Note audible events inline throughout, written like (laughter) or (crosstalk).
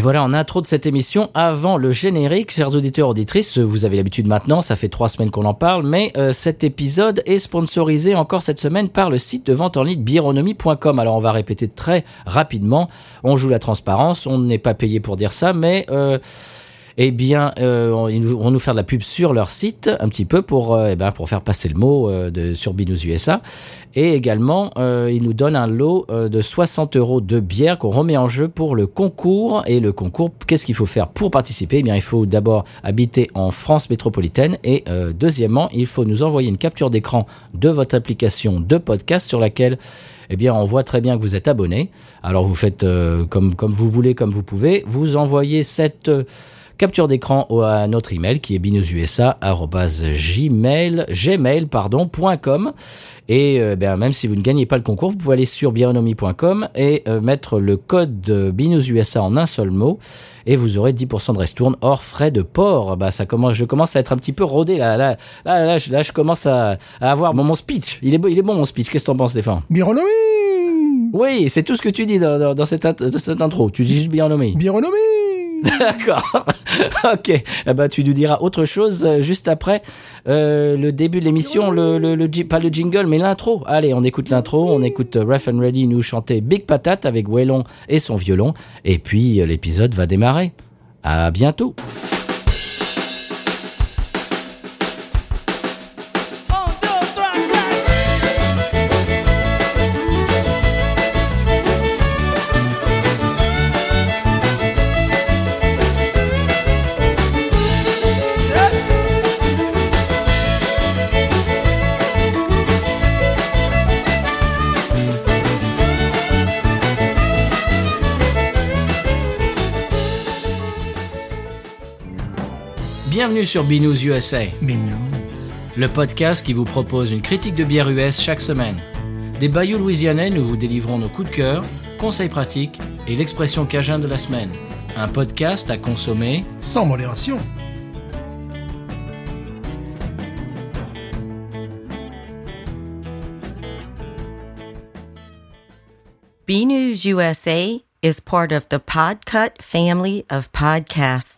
Et voilà, en intro de cette émission, avant le générique, chers auditeurs, auditrices, vous avez l'habitude maintenant, ça fait trois semaines qu'on en parle, mais euh, cet épisode est sponsorisé encore cette semaine par le site de vente en ligne bironomie.com. Alors on va répéter très rapidement, on joue la transparence, on n'est pas payé pour dire ça, mais... Euh, eh bien, euh, ils vont nous faire de la pub sur leur site, un petit peu pour, euh, eh ben, faire passer le mot euh, de, sur Binous USA. Et également, ils nous donnent un lot de 60 euros de bière qu'on remet en jeu pour le concours. Et le concours, qu'est-ce qu'il faut faire pour participer? Eh bien, il faut d'abord habiter en France métropolitaine. Et deuxièmement, il faut nous envoyer une capture d'écran de votre application de podcast sur laquelle eh bien, on voit très bien que vous êtes abonné. Alors, vous faites comme, comme vous voulez, comme vous pouvez. Vous envoyez cette capture d'écran à notre email qui est binoususa@gmail gmail pardon point .com et euh, ben, même si vous ne gagnez pas le concours, vous pouvez aller sur bionomie.com et euh, mettre le code binoususa en un seul mot et vous aurez 10% de restourne hors frais de port. Bah, ça commence, je commence à être un petit peu rodé là. Là, là, là, je, là, je commence à, à avoir mon, mon speech. Il est, il est bon mon speech. Qu'est-ce que t'en penses, Stéphane? Bironomie Oui, c'est tout ce que tu dis dans, dans, dans cette, dans cette intro. Tu dis juste Bionomie. Bironomie (laughs) D'accord. ok. Eh ben, tu nous diras autre chose euh, juste après euh, le début de l'émission, le, pas le jingle, mais l'intro. Allez, on écoute l'intro, on écoute euh, Ref and Ready nous chanter Big Patate avec Wellon et son violon, et puis l'épisode va démarrer. À bientôt. Bienvenue sur Binous USA, non. le podcast qui vous propose une critique de bière US chaque semaine. Des bayous louisianais, nous vous délivrons nos coups de cœur, conseils pratiques et l'expression cajun de la semaine. Un podcast à consommer Sans modération. B News USA is part of the Podcut family of podcasts.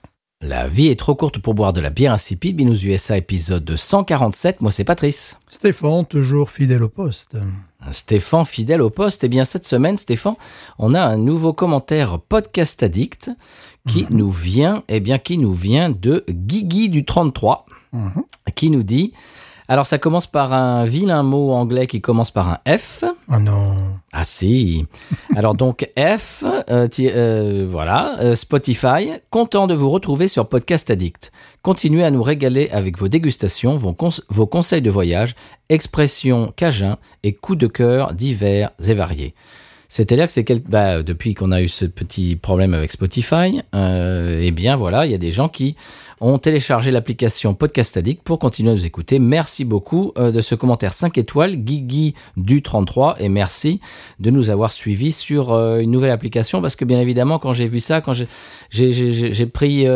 La vie est trop courte pour boire de la bière insipide. Binous USA épisode 147. Moi, c'est Patrice. Stéphane, toujours fidèle au poste. Stéphane, fidèle au poste. Eh bien, cette semaine, Stéphane, on a un nouveau commentaire podcast addict qui nous vient, eh bien, qui nous vient de Guigui du 33, qui nous dit, alors ça commence par un vilain mot anglais qui commence par un F. Oh non. Ah si. (laughs) Alors donc F, euh, euh, voilà, euh, Spotify, content de vous retrouver sur Podcast Addict. Continuez à nous régaler avec vos dégustations, vos, cons- vos conseils de voyage, expressions cajun et coups de cœur divers et variés. C'est-à-dire que c'est quel... bah, depuis qu'on a eu ce petit problème avec Spotify, euh, eh bien voilà, il y a des gens qui ont téléchargé l'application Podcast Addict pour continuer à nous écouter. Merci beaucoup euh, de ce commentaire 5 étoiles, Guigui du 33, et merci de nous avoir suivis sur euh, une nouvelle application, parce que bien évidemment, quand j'ai vu ça, quand j'ai- pris...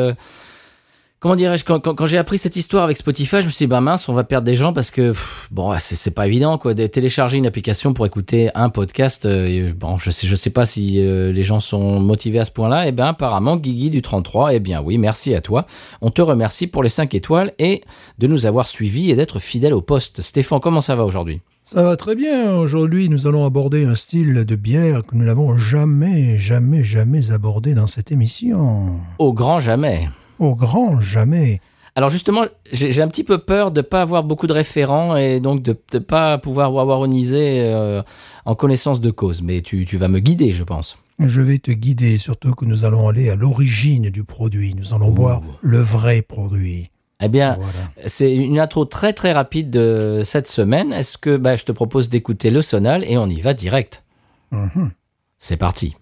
Comment dirais-je quand, quand, quand j'ai appris cette histoire avec Spotify, je me suis dit bah mince, on va perdre des gens parce que pff, bon, c'est pas évident quoi de télécharger une application pour écouter un podcast. euh, bon, je sais je sais pas si euh, les gens sont motivés à ce point-là. Et ben apparemment Guigui du 33, eh bien oui, merci à toi. On te remercie pour les 5 étoiles et de nous avoir suivis et d'être fidèle au poste. Stéphane, comment ça va aujourd'hui? Ça va très bien. Aujourd'hui, nous allons aborder un style de bière que nous n'avons jamais, jamais, jamais abordé dans cette émission. Au grand jamais. Au grand jamais. Alors justement, j'ai un petit peu peur de pas avoir beaucoup de référents et donc de ne pas pouvoir wawaroniser euh, en connaissance de cause. Mais tu, tu vas me guider, je pense. Je vais te guider, surtout que nous allons aller à l'origine du produit. Nous allons boire le vrai produit. Eh bien, Voilà. c'est une intro très très rapide de cette semaine. Est-ce que bah, je te propose d'écouter le sonal et on y va direct Mhm. C'est parti.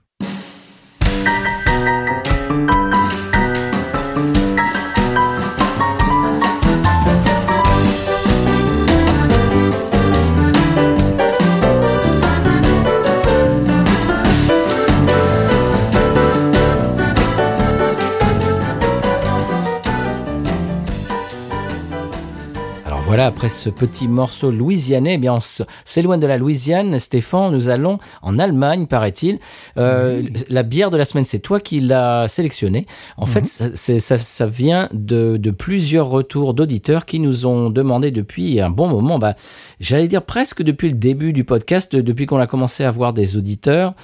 Après ce petit morceau louisianais, eh bien, on s'éloigne de la Louisiane. Stéphane, nous allons en Allemagne, paraît-il. Euh, La bière de la semaine, c'est toi qui l'as sélectionnée. En fait, ça, c'est- ça, ça vient de, de plusieurs retours d'auditeurs qui nous ont demandé depuis un bon moment, bah, j'allais dire presque depuis le début du podcast, depuis qu'on a commencé à avoir des auditeurs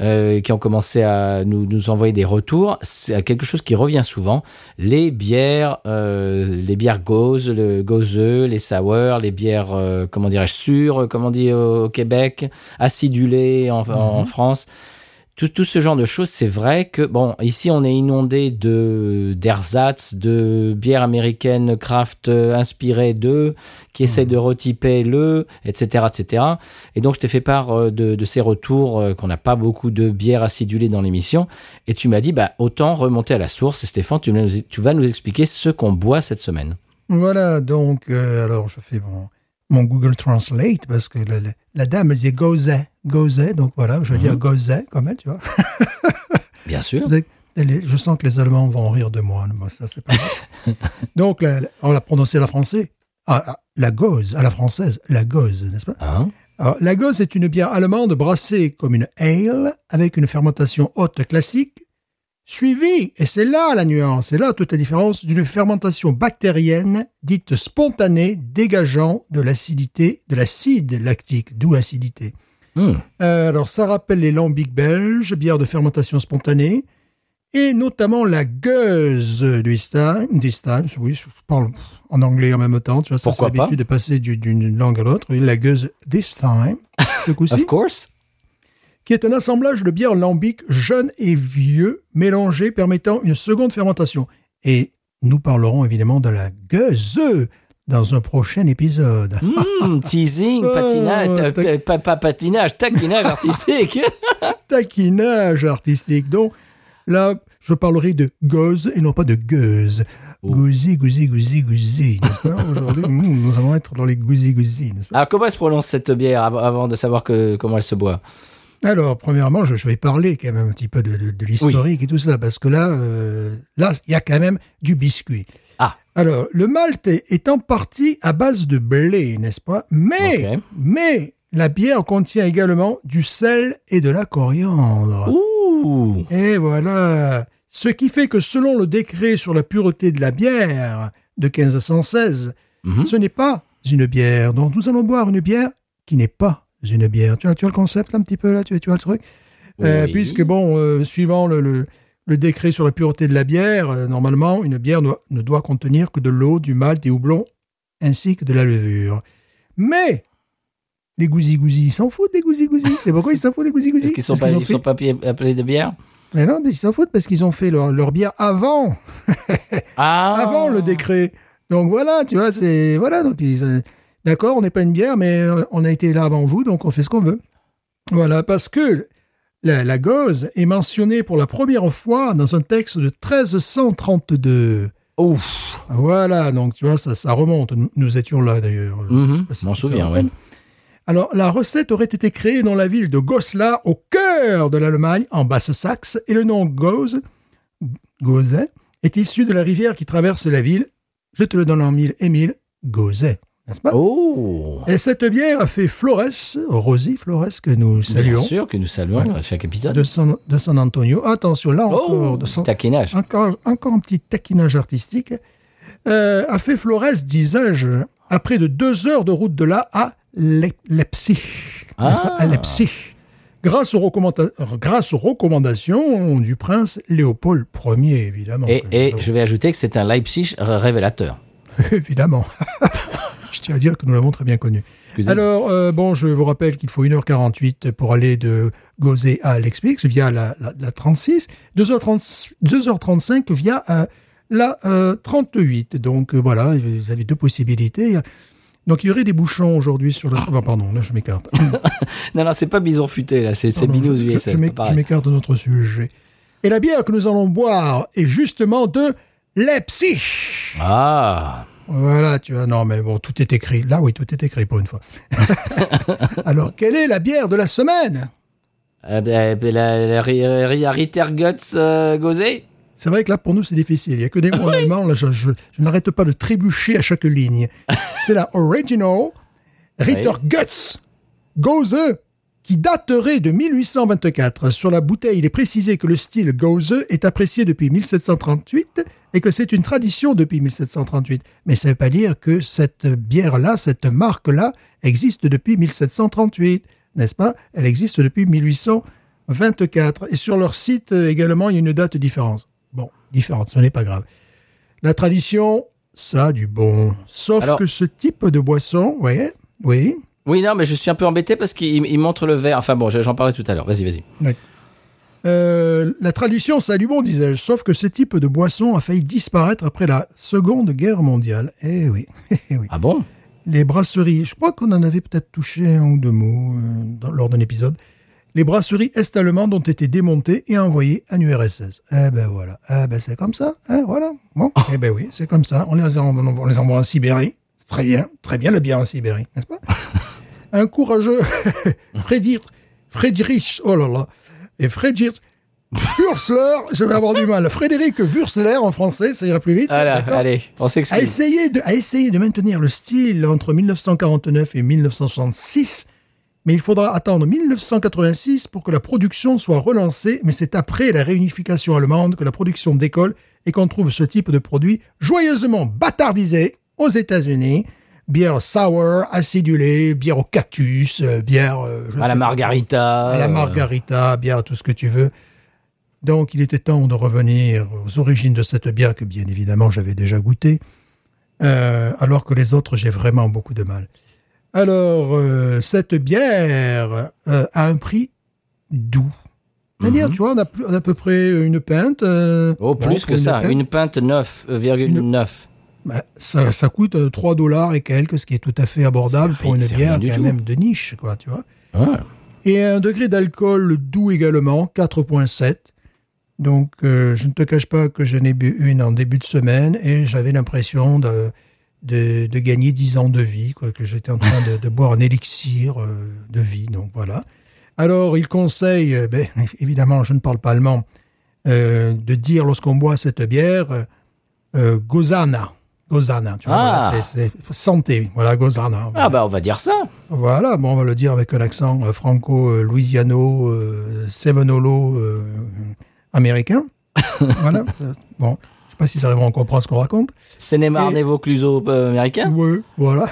euh, qui ont commencé à nous, nous envoyer des retours. C'est quelque chose qui revient souvent. Les bières, euh, les bières gauze, le gauzeux, les sour, les bières, euh, comment dirais-je, sûres, comme on dit au, au Québec, acidulées en, en France. Tout, tout ce genre de choses, c'est vrai que, bon, ici on est inondé de d'ersatz, de bières américaines craft euh, inspirées d'eux, qui essaient de retyper le, etc., etc. Et donc je t'ai fait part euh, de, de ces retours, qu'on n'a pas beaucoup de bières acidulées dans l'émission, et tu m'as dit, bah, autant remonter à la source. Et Stéphane, tu vas nous expliquer ce qu'on boit cette semaine. Voilà, donc, euh, alors je fais mon, mon Google Translate parce que la dame elle disait gozet, gozet, donc voilà, je vais dire gozet comme elle, tu vois. (laughs) Bien sûr. Je sens que les Allemands vont rire de moi, moi ça c'est pas grave. (laughs) donc, la- on l'a prononcé à la française, ah, ah, la gauze, à la française, la gauze, n'est-ce pas? Hein Alors, la gauze est une bière allemande brassée comme une ale avec une fermentation haute classique, suivie, et c'est là la nuance, c'est là toute la différence, d'une fermentation bactérienne dite spontanée dégageant de l'acidité, de l'acide lactique, d'où acidité. Hmm. Euh, alors, ça rappelle les lambics belges, bière de fermentation spontanée, et notamment la gueuse du Stein, du Stein, oui, je parle en anglais en même temps, tu vois, ça c'est l'habitude de passer du- d'une langue à l'autre, oui, la gueuse this time, ce coup-ci, Of course. Qui est un assemblage de bières lambiques jeunes et vieux, mélangés, permettant une seconde fermentation. Et nous parlerons évidemment de la gueuse dans un prochain épisode. Hmm, (laughs) teasing, Oh, patinage, euh, euh, pas, patinage, taquinage (laughs) artistique. (laughs) taquinage artistique. Donc là, je parlerai de gauze et non pas de gueuse. Oh. Gouzi, gouzi, gouzi, Aujourd'hui, nous allons être dans les gouzi, gouzi. Alors, comment se prononce cette bière av- avant de savoir que, comment elle se boit? Alors, premièrement, je, je vais parler quand même un petit peu de, de- de l'historique et tout ça, parce que là, euh, là, il y a quand même du biscuit. Ah. Alors, le malt est, en partie à base de blé, n'est-ce pas? Mais, mais la bière contient également du sel et de la coriandre. Ouh Et voilà. Ce qui fait que selon le décret sur la pureté de la bière de 1516, Mhm. ce n'est pas une bière. Donc nous allons boire une bière qui n'est pas une bière. Tu vois, tu vois le concept là, un petit peu là, tu, tu vois le truc? Euh. Puisque bon, euh, suivant le, le, le décret sur la pureté de la bière, euh, normalement, une bière doit- ne doit contenir que de l'eau, du malt, des houblons, ainsi que de la levure. Mais les gousi-gousi, ils s'en foutent des gousi-gousi. C'est pourquoi ils s'en foutent des gousi-gousi? Est-ce qu'ils sont, Parce pas, ont ils fait- sont pas appelés de bière mais non, mais ils s'en foutent parce qu'ils ont fait leur, leur bière avant, Ah (laughs) avant le décret. Donc voilà, tu vois, c'est voilà. Donc ils, d'accord, on n'est pas une bière, mais euh, on a été là avant vous, donc on fait ce qu'on veut. Voilà, parce que la, la gauze est mentionnée pour la première fois dans un texte de 1332. Ouf Voilà, donc tu vois, ça, ça remonte. Nous, étions là d'ailleurs. Mhm, Je si m'en souviens, ouais. Alors, la recette aurait été créée dans la ville de Goslar, au cœur de l'Allemagne, en Basse-Saxe, et le nom Gose, Gose, est issu de la rivière qui traverse la ville. Je te le donne en mille et mille, Gozet, n'est-ce pas Oh Et cette bière a fait Flores, Rosie Flores, que nous Bien saluons, sûr que nous saluons à chaque épisode. de San, de San Antonio. Attention, là encore, Oh de San- Taquinage. encore, encore un petit taquinage artistique, euh, a fait Flores, disais-je, après de deux heures de route de là à Le- Leipzig. Ah. À Leipzig. Grâce aux, recommanda- grâce aux recommandations du prince Léopold Ier, évidemment. Et, je vais ajouter que c'est un Leipzig ré- révélateur. (laughs) Évidemment. (laughs) je tiens à dire que nous l'avons très bien connu. Excusez-moi. Alors, euh, bon, je vous rappelle qu'il faut 1h48 pour aller de Gauzet à Leipzig via la, la, la 36, 2h30, 2h35 via euh, la euh, 38. Donc, euh, voilà, vous avez deux possibilités. Donc, il y aurait des bouchons aujourd'hui sur la... Ah, pardon, là, je m'écarte. (laughs) Non, non, c'est pas bison futé, là, c'est c'est Binous je- je- je m'écarte de notre sujet. Et la bière que nous allons boire est justement de Leipzig. Ah Voilà, tu vois, non, mais bon, tout est écrit. Là, oui, tout est écrit pour une fois. (laughs) Alors, quelle est la bière de la semaine? Eh ben, ben, la, la, Ri- Ri- Ritterguts euh, Gauzet C'est vrai que là, pour nous, c'est difficile. Il n'y a que des mots en allemand. Là, je, je- je n'arrête pas de trébucher à chaque ligne. (laughs) c'est la Original Ritter Guts Gose qui daterait de 1824. Sur la bouteille, il est précisé que le style Gose est apprécié depuis 1738 et que c'est une tradition depuis 1738. Mais ça ne veut pas dire que cette bière-là, cette marque-là, existe depuis 1738, n'est-ce pas? Elle existe depuis 1824. Et sur leur site euh, également, il y a une date différente. Bon, différente, ce n'est pas grave. La tradition, ça a du bon. Sauf Alors- que ce type de boisson, oui, oui, Oui, non, mais je suis un peu embêté parce qu'il il montre le verre. Enfin bon, j'en parlais tout à l'heure. Vas-y, vas-y. Euh, la tradition, du bon, disais-je, sauf que ce type de boisson a failli disparaître après la Seconde Guerre mondiale. Eh oui, (laughs) eh oui. Ah bon? Les brasseries, je crois qu'on en avait peut-être touché un ou deux mots euh, dans- lors d'un épisode. Les brasseries est-allemandes ont été démontées et envoyées en URSS. Eh ben voilà, eh ben c'est comme ça, hein, voilà. Bon, eh ben oui, c'est comme ça. On les, envoie en Sibérie. Très bien, très bien la bière en Sibérie, n'est-ce pas? (laughs) Un courageux (laughs) Friedrich, Friedrich, oh là là, et Friedrich Würzler, je vais avoir du mal. Frédéric Würzler en français, ça ira plus vite. Voilà, allez, on a s'excuse. essayé, de, a essayé de maintenir le style entre 1949 et 1966, mais il faudra attendre 1986 pour que la production soit relancée, mais c'est après la réunification allemande que la production décolle et qu'on trouve ce type de produit joyeusement bâtardisé aux États-Unis. Bière sour, acidulée, bière au cactus, euh, bière... euh, je À la sais margarita. à la euh, margarita, bière, tout ce que tu veux. Donc, il était temps de revenir aux origines de cette bière que, bien évidemment, j'avais déjà goûtée, euh, alors que les autres, j'ai vraiment beaucoup de mal. Alors, euh, cette bière euh, a un prix doux. C'est-à-dire, tu vois, on a, plus- on a à peu près une pinte. Mhm. Oh, bon, plus pour que ça. pinte. Une pinte 9,9. Bah, ça, ça coûte euh, 3 dollars et quelques, ce qui est tout à fait abordable pour une bière quand tout. même de niche, quoi, tu vois. Et un degré d'alcool doux également, 4.7. Donc, euh, je ne te cache pas que je n'ai bu une en début de semaine et j'avais l'impression de, de, de gagner 10 ans de vie, quoi, que j'étais en train de, de (laughs) boire un élixir euh, de vie. Donc, voilà. Alors, il conseille, euh, ben, évidemment, je ne parle pas allemand, euh, de dire lorsqu'on boit cette bière, euh, euh, Gozana. Gozana, tu vois, Ah. voilà, c'est santé, voilà, Gozana. Ah bah on va dire ça. Voilà, bon, on va le dire avec un accent euh, franco-louisiano, euh, sévenolo euh, américain. (laughs) voilà. Bon, je sais pas si ça à comprendre ce qu'on raconte. Sénémar Et- Nevo Cluso euh, américain? Oui, voilà.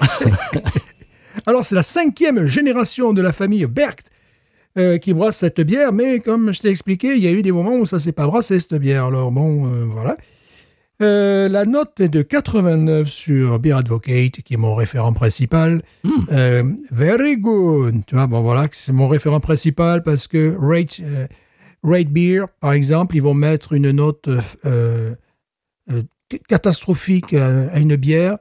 (laughs) (laughs) Alors, c'est la cinquième génération de la famille Bercht euh, qui brasse cette bière, mais comme je t'ai expliqué, il y a eu des moments où ça s'est pas brassé, cette bière. Alors, bon, euh, voilà. Euh, la note est de 89 sur Beer Advocate, qui est mon référent principal. Euh, very good. Tu vois, bon, voilà, c'est mon référent principal parce que Rate, euh, Rate Beer, par exemple, ils vont mettre une note catastrophique à, à une bière.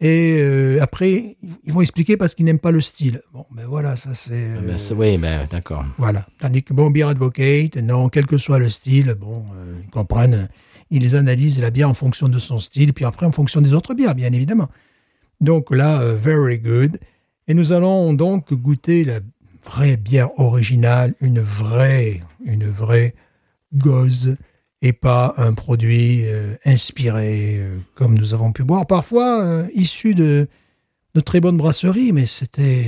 Et après, ils vont expliquer parce qu'ils n'aiment pas le style. Bon, ben voilà, ça c'est... euh, Ben, oui, ben, d'accord. voilà. Tandis que bon, Beer Advocate, non, quel que soit le style, bon, ils comprennent, ils analysent la bière en fonction de son style, puis après en fonction des autres bières, bien évidemment. Donc là, euh, very good. Et nous allons donc goûter la vraie bière originale, une vraie, une vraie gauze, et pas un produit euh, inspiré, euh, comme nous avons pu boire parfois, euh, issu de, de très bonnes brasseries, mais c'était...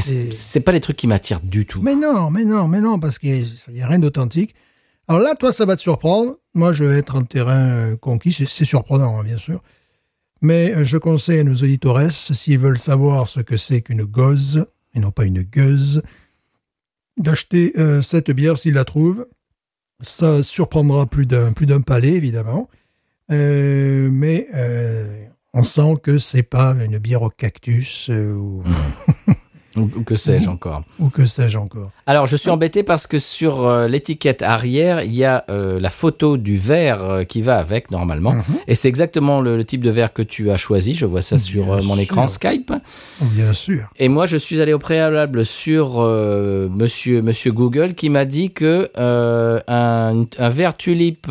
C'est c'est pas les trucs qui m'attirent du tout. mais non, mais non, mais non, parce qu'il n'y a rien d'authentique. Alors là, toi, ça va te surprendre. Moi, je vais être en terrain euh, conquis. C'est- surprenant, hein, bien sûr. Mais euh, je conseille à nos auditores, s'ils veulent savoir ce que c'est qu'une gauze, et non pas une gueuse, d'acheter euh, cette bière s'ils la trouvent. Ça surprendra plus d'un plus d'un palais, évidemment. Euh, mais euh, on sent que c'est pas une bière au cactus ou, (laughs) Ou, ou que sais-je encore. ou que sais-je encore. Alors, je suis embêté parce que sur euh, l'étiquette arrière, il y a euh, la photo du verre euh, qui va avec normalement. Mhm. Et c'est exactement le, le type de verre que tu as choisi. Je vois ça sur euh, mon écran. Skype. Bien sûr. Et moi, je suis allé au préalable sur monsieur, monsieur Google qui m'a dit que un, un verre tulipe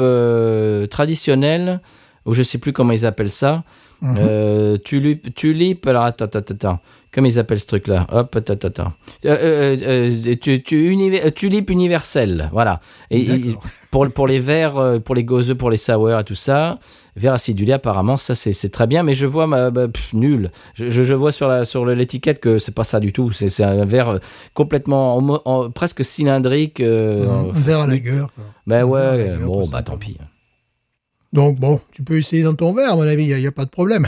traditionnel ou je sais plus comment ils appellent ça. Mhm. Euh, tulipe, tulipe, alors attends, attends, attends. Comment ils appellent ce truc-là Hop, attends, attends. Euh, euh, euh, tu, tu, euh, tulipe universelle, voilà. Et, et- pour, pour les verres, euh, pour les gauzeux, pour les sour et tout ça, verre acidulé, apparemment, ça c'est très bien, mais je vois, ma, bah, pff, nul. Je, je, je vois sur la sur l'étiquette que c'est pas ça du tout. C'est un verre complètement, homo- en- presque cylindrique. euh, un en- verre à la gueule. Ben la ouais, bon, bah tant pis. Donc bon, tu peux essayer dans ton verre, à mon avis, il n'y a, pas de problème.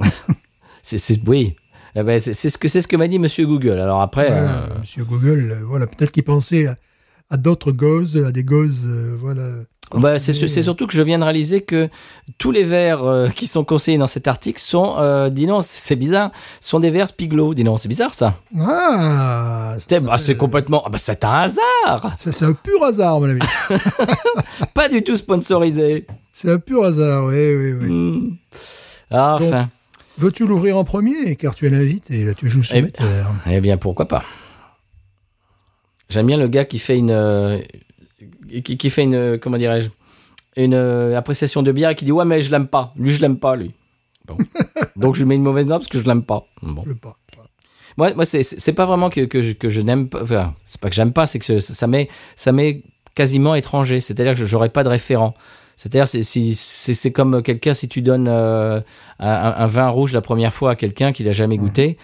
(laughs) C'est, oui. Eh ben, c'est, ce que c'est ce que m'a dit Monsieur Google. Alors après, Voilà, euh, Monsieur Google, euh, voilà, peut-être qu'il pensait à, à d'autres gauzes, à des gauzes, euh, voilà. Bah, c'est, c'est surtout que je viens de réaliser que tous les verres euh, (laughs) qui sont conseillés dans cet article sont, euh, dis non, c'est bizarre, sont des verres Spiglo. Dis non, c'est bizarre ça. Ah, ça C'est, bah, c'est complètement, ah, bah, c'est un hasard. (laughs) ça, c'est un pur hasard, à mon avis. (laughs) Pas du tout sponsorisé. c'est un pur hasard, oui, oui, oui. Hmm. Ah, Enfin, Veux-tu l'ouvrir en premier, car tu es l'invité, là, tu joues Eh bien- soumetteur. eh bien pourquoi pas. J'aime bien le gars qui fait une, euh, qui, qui fait une, comment dirais-je, une euh, appréciation de bière et qui dit ouais mais je l'aime pas. Lui je l'aime pas lui. Bon. (laughs) Donc je lui mets une mauvaise note parce que je l'aime pas. Bon. Je pas. Voilà. Moi, moi c'est, pas vraiment que, que je, que je n'aime pas. Enfin, c'est pas que j'aime pas, c'est que ça m'est, ça m'est quasiment étranger. C'est-à-dire que je j'aurais pas de référent. C'est-à-dire c'est, si, c'est, comme quelqu'un si tu donnes euh, un, un vin rouge la première fois à quelqu'un qui l'a jamais goûté.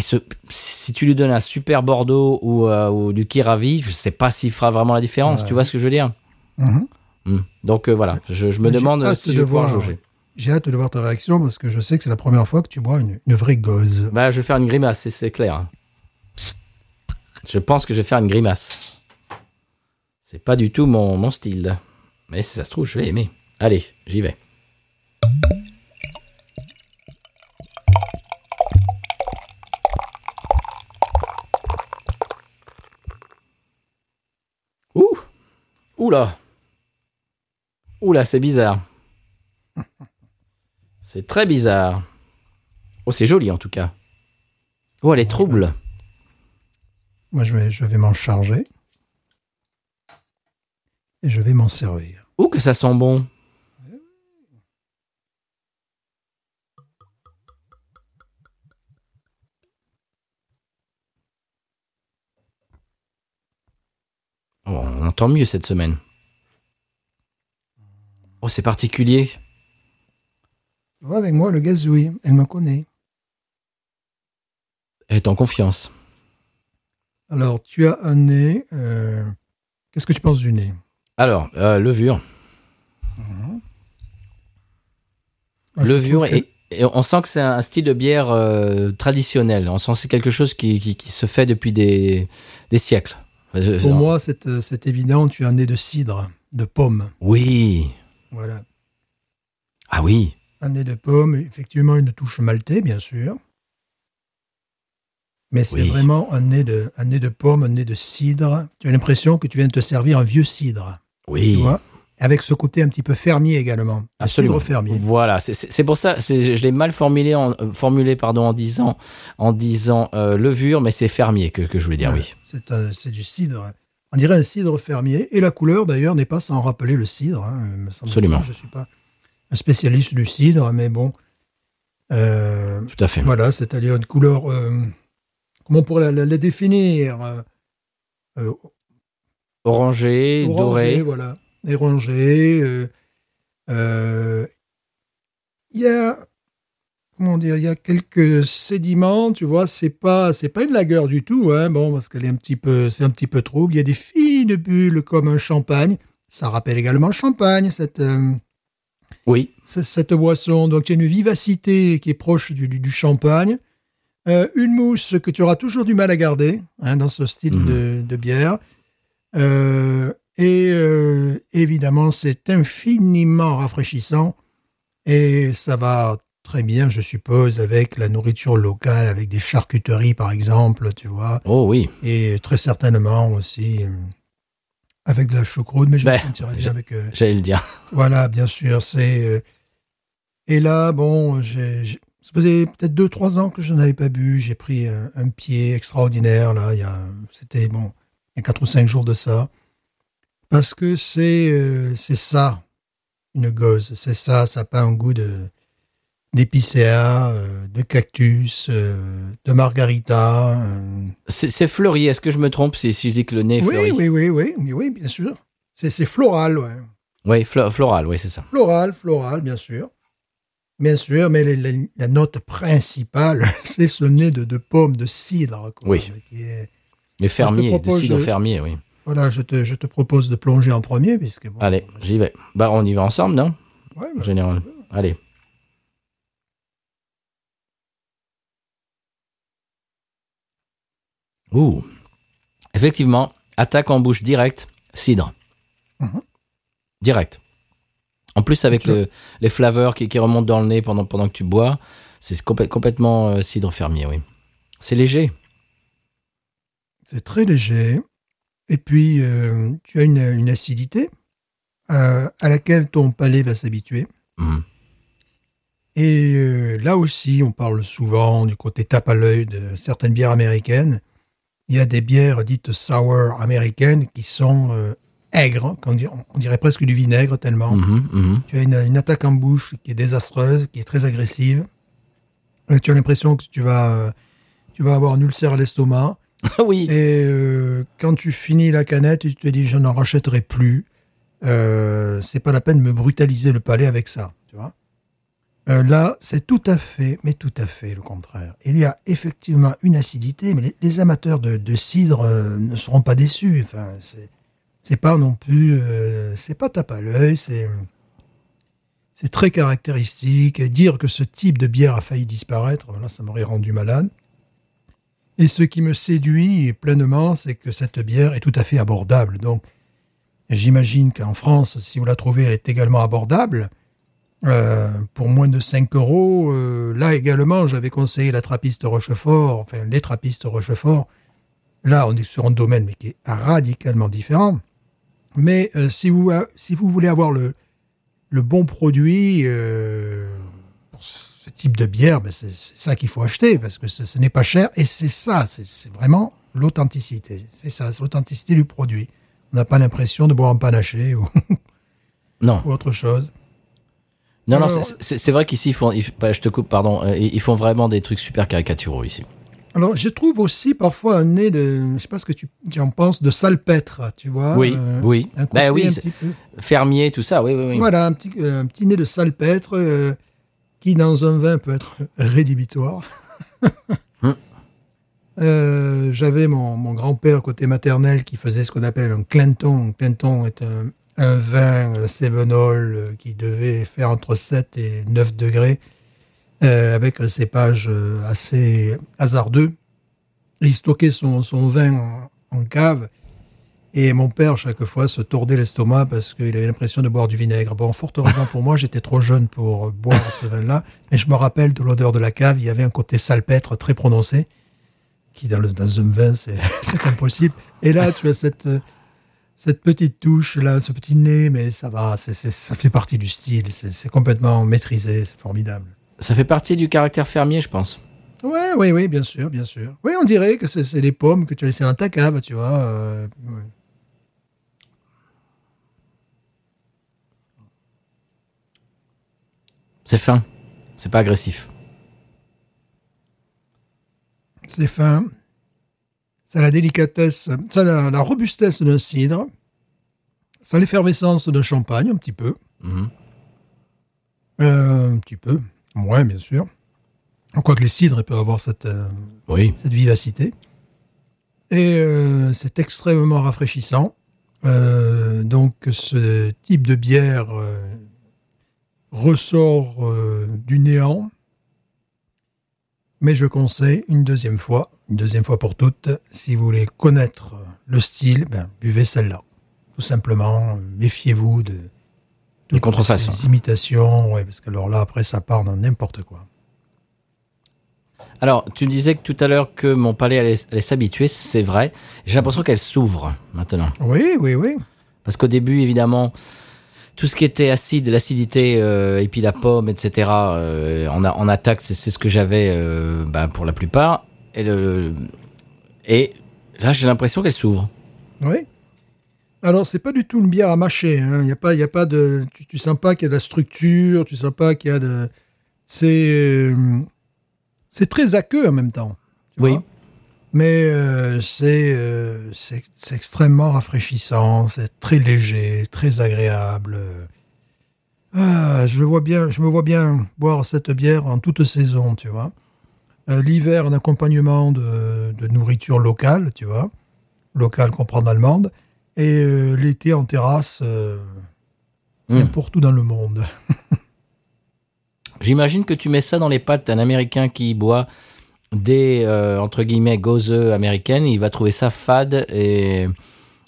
Se, si tu lui donnes un super Bordeaux ou, euh, ou du Kiravi, je sais pas s'il fera vraiment la différence. Ouais. Tu vois ce que je veux dire? Mhm. Hmm. Donc euh, voilà, je, je me demande si de je vais pouvoir jauger. J'ai hâte de voir ta réaction parce que je sais que c'est la première fois que tu bois une, une vraie gauze. Bah, je vais faire une grimace, c'est, c'est clair. Je pense que je vais faire une grimace. C'est pas du tout mon, mon style. Mais si ça se trouve, je vais aimer. Allez, j'y vais. Ouh Oula Oula, c'est bizarre. C'est très bizarre. Oh, c'est joli en tout cas. Oh, elle est trouble. Moi, je vais, je vais m'en charger. Et je vais m'en servir. Ouh, que ça sent bon? Oh, on entend mieux cette semaine. Oh, c'est particulier. Tu vois, avec moi, le gazouille, elle me connaît. Elle est en confiance. Alors, tu as un nez. euh, Qu'est-ce que tu penses du nez? Alors, euh, levure. Je levure que- et, et on sent que c'est un style de bière euh, traditionnel. On sent que c'est quelque chose qui, qui, qui se fait depuis des, des siècles. Je- Pour moi, c'est euh, c'est évident, tu as un nez de cidre, de pomme. Oui. Voilà. Ah oui. Un nez de pomme, effectivement une touche maltais, bien sûr. Mais c'est Oui. vraiment un nez, de, un nez de pomme, un nez de cidre. Tu as l'impression que tu viens de te servir un vieux cidre. Oui. Tu vois? Avec ce côté un petit peu fermier également. Absolument. fermier. Voilà, c'est- pour ça, je l'ai mal formulé, en, euh, formulé pardon, en disant, en disant euh, levure, mais c'est fermier que, que je voulais dire, oui. C'est du cidre. On dirait un cidre fermier. Et la couleur, d'ailleurs, n'est pas sans rappeler le cidre. hein, me. Absolument. Je ne suis pas un spécialiste du cidre, mais bon. Euh, Tout à fait. Voilà, c'est-à-dire une couleur. euh, comment on pourrait la, la- la définir Orangé, orangé, doré. voilà. Orangé. euh, euh, Il y a. Comment dire Il y a quelques sédiments, tu vois. C'est pas, c'est pas une lagueur du tout, hein. Bon, parce qu'elle est un petit peu, c'est un petit peu trouble. Il y a des fines bulles comme un champagne. Ça rappelle également le champagne, cette. euh, Oui, cette boisson. Donc, il y a une vivacité qui est proche du, du- du champagne. Euh, une mousse que tu auras toujours du mal à garder hein, dans ce style Mhm. de, de bière. Euh, et euh, évidemment, c'est infiniment rafraîchissant. Et ça va très bien, je suppose, avec la nourriture locale, avec des charcuteries, par exemple, tu vois. oh oui. Et très certainement aussi euh, avec de la choucroute. Mais je Ben, me bien avec... euh, J'allais le dire. voilà, bien sûr, c'est. euh, Et là, bon, j'ai, j'ai- ça faisait peut-être deux, trois ans que je n'avais pas bu. J'ai pris un, un pied extraordinaire, là. Il y a, c'était, bon, il y a quatre ou cinq jours de ça. Parce que c'est, euh, c'est ça. une gauze. C'est ça, ça n'a pas un goût de d'épicéa, euh, de cactus, euh, de margarita. C'est fleuri. Est-ce que je me trompe? Si, si je dis que le nez est Oui, fleuri oui, oui, oui, oui, oui, bien sûr. C'est floral, ouais. Oui, flo- floral, oui, c'est ça. Floral, floral, bien sûr. Bien sûr, mais les- les- la note principale, (laughs) c'est ce nez de, de pomme, de cidre. quoi, Oui. qui est- Les fermiers, de cidre fermier, oui. Voilà, je te, je te propose de plonger en premier, puisque bon, Allez, j'y vais. Bah, on y va ensemble, non? Ouais, En bah, général. Allez. Ouh. Effectivement, attaque en bouche direct, cidre. Mhm. Direct. En plus, avec le, les flaveurs qui, qui remontent dans le nez pendant, pendant que tu bois, c'est complè- complètement euh, cidre fermier, oui. C'est léger. c'est très léger. Et puis, euh, tu as une, une acidité euh, à laquelle ton palais va s'habituer. Mhm. Et euh, là aussi, on parle souvent du côté tape à l'œil de certaines bières américaines. Il y a des bières dites sour américaines qui sont euh, aigres, dirait, on dirait presque du vinaigre tellement. Mhm, mhm. Tu as une, une attaque en bouche qui est désastreuse, qui est très agressive. Euh, tu as l'impression que tu vas, tu vas avoir un ulcère à l'estomac. Ah oui. Et euh, quand tu finis la canette, tu te dis je n'en rachèterai plus. Euh, c'est pas la peine de me brutaliser le palais avec ça, tu vois. Euh, là, c'est tout à fait, mais tout à fait le contraire. Il y a effectivement une acidité, mais les, amateurs de, cidre ne seront pas déçus. Enfin, c'est, pas non plus, c'est pas tape à l'œil, c'est, très caractéristique. Dire que ce type de bière a failli disparaître, là, ça m'aurait rendu malade. Et ce qui me séduit pleinement, c'est que cette bière est tout à fait abordable. Donc, j'imagine qu'en France, si vous la trouvez, elle est également abordable. Euh, pour moins de 5 euros, euh, là également, j'avais conseillé la trappiste Rochefort, enfin les trappistes Rochefort. Là, on est sur un domaine qui est radicalement différent. Mais euh, si, vous, si voulez avoir le, bon produit type de bière, ben c'est ça qu'il faut acheter parce que ce, ce n'est pas cher et c'est ça, c'est vraiment l'authenticité. C'est ça, c'est l'authenticité du produit. On n'a pas l'impression de boire un panaché ou, (laughs) Non. ou autre chose. Non, non, Alors- c'est- vrai qu'ici, ils font, ils- bah, je te coupe, pardon, euh, ils font vraiment des trucs super caricaturaux ici. Alors, je trouve aussi parfois un nez de, je sais pas ce que tu, tu en penses, de salpêtre, tu vois. oui, euh, oui. Un Ben oui, un c'est- petit peu. fermier, tout ça, oui, oui, oui. Voilà, un petit, un petit nez de salpêtre euh, qui, dans un vin, peut être rédhibitoire. Hum. (laughs) Euh, J'avais mon, mon grand-père côté maternel qui faisait ce qu'on appelle un clinton. Un clinton est un, un vin euh, cévenol euh, qui devait faire entre 7 et 9 degrés euh, avec un cépage assez hasardeux. Il stockait son, son vin en, en cave. Et mon père, chaque fois, se tordait l'estomac parce qu'il avait l'impression de boire du vinaigre. Bon, fort heureusement pour moi, j'étais trop jeune pour boire ce vin-là. Mais je me rappelle de l'odeur de la cave. Il y avait un côté salpêtre très prononcé, qui dans, le, dans un vin, c'est (laughs) impossible. Et là, tu as cette, euh, cette petite touche, là, ce petit nez, mais ça va, ça fait partie du style. C'est complètement maîtrisé, c'est formidable. Ça fait partie du caractère fermier, je pense. Ouais, oui, oui, bien sûr, bien sûr. Oui, on dirait que c'est c'est les pommes que tu as laissées dans ta cave, tu vois. euh, ouais. C'est fin. C'est pas agressif. C'est fin. Ça a la délicatesse, ça a la, la robustesse d'un cidre. Ça a l'effervescence d'un champagne, un petit peu. Mhm. Euh, un petit peu. Moins, bien sûr. Quoique les cidres peuvent avoir cette, euh, Oui. cette vivacité. Et euh, c'est extrêmement rafraîchissant. Donc ce type de bière ressort euh, du néant. Mais je conseille une deuxième fois, une deuxième fois pour toutes, si vous voulez connaître le style, ben, buvez celle-là. Tout simplement, méfiez-vous de Des toutes contrefaçons. ces imitations, ouais, parce que alors là, après, ça part dans n'importe quoi. Alors, tu me disais que tout à l'heure que mon palais allait, allait s'habituer, c'est vrai. J'ai l'impression qu'elle s'ouvre maintenant. Oui, oui, oui. Parce qu'au début, évidemment, tout ce qui était acide, l'acidité, euh, et puis la pomme, etc., euh, en, en attaque, c'est ce que j'avais euh, bah, pour la plupart. Et, le, le- et là, j'ai l'impression qu'elle s'ouvre. Oui. Alors, c'est pas du tout une bière à mâcher. hein. Il y a pas, il y a pas de, tu, tu sens pas qu'il y a de la structure, tu sens pas qu'il y a de, c'est, euh, c'est très aqueux en même temps. tu Oui. vois. Mais euh, c'est, euh, c'est, extrêmement rafraîchissant, c'est très léger, très agréable. Ah, je le vois bien, je me vois bien boire cette bière en toute saison, tu vois. Euh, L'hiver en accompagnement de, de nourriture locale, tu vois, locale qu'on prend allemande, et euh, l'été en terrasse euh, Mm. n'importe où dans le monde. (laughs) J'imagine que tu mets ça dans les pattes d'un Américain qui boit des, euh, entre guillemets, gozeux américaines. Il va trouver ça fade et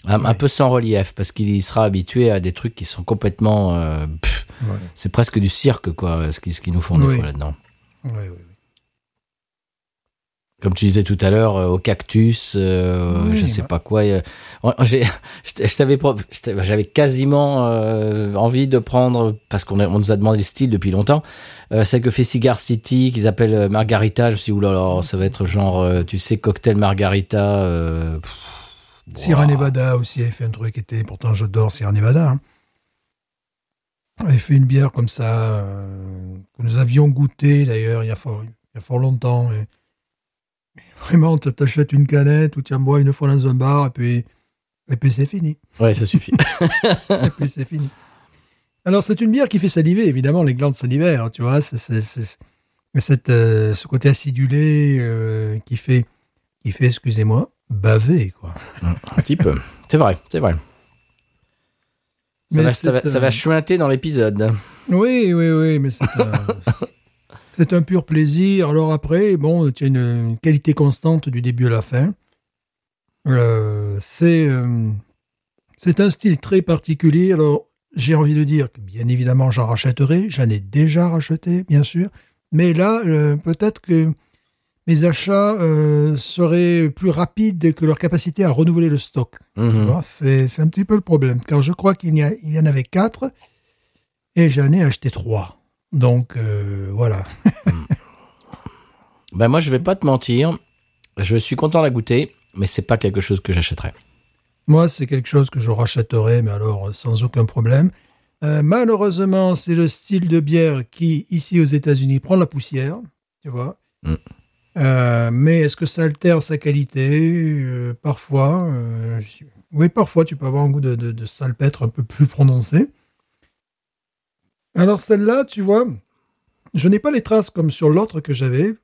un, peu sans relief parce qu'il sera habitué à des trucs qui sont complètement... euh, Ouais. c'est presque du cirque, quoi, ce qu'ils nous font des Oui. fois là-dedans. Ouais, ouais. Comme tu disais tout à l'heure, euh, au cactus, euh, Oui, je sais pas quoi. euh, j'avais quasiment euh, envie de prendre parce qu'on on nous a demandé le style depuis longtemps. Euh, celle que fait Cigar City, qu'ils appellent Margarita. Je me suis dit, oulala, ça va être genre, tu sais, cocktail Margarita. Pff, Sierra. Nevada aussi avait fait un truc qui était, pourtant j'adore Sierra Nevada. Hein. Avait fait une bière comme ça, que nous avions goûté d'ailleurs il y a fort, il y a fort longtemps. Et vraiment, tu t'achètes une canette ou tu en bois une fois dans un bar et puis, et puis c'est fini. Ouais, ça suffit. (laughs) et puis c'est fini. Alors c'est une bière qui fait saliver, évidemment, les glandes salivères, tu vois. C'est, cette, euh, ce côté acidulé euh, qui fait, qui fait, excusez-moi, baver, quoi. Un petit peu. C'est vrai, c'est vrai. Ça va, ça, va, c'est, ça va chuinter dans l'épisode. Oui, oui, oui, mais c'est un, c'est un pur plaisir. Alors après, bon, tu as une, une qualité constante du début à la fin. Euh, c'est, euh, c'est un style très particulier. Alors, j'ai envie de dire que bien évidemment, j'en rachèterai. J'en ai déjà racheté, bien sûr. Mais là, euh, peut-être que mes achats seraient plus rapides que leur capacité à renouveler le stock. Mhm. C'est un petit peu le problème. Car je crois qu'il y, y en avait quatre et j'en ai acheté trois. Donc euh, voilà. (laughs) Ben moi, je vais pas te mentir. Je suis content de la goûter, mais c'est pas quelque chose que j'achèterais. Moi, c'est quelque chose que je rachèterai, mais alors euh, sans aucun problème. Euh, malheureusement, c'est le style de bière qui, ici aux États-Unis, prend la poussière. Tu vois. Mm. Euh, mais est-ce que ça altère sa qualité? Euh, Parfois. euh, oui, parfois, tu peux avoir un goût de, de, de salpêtre un peu plus prononcé. Alors, celle-là, tu vois, je n'ai pas les traces comme sur l'autre que j'avais.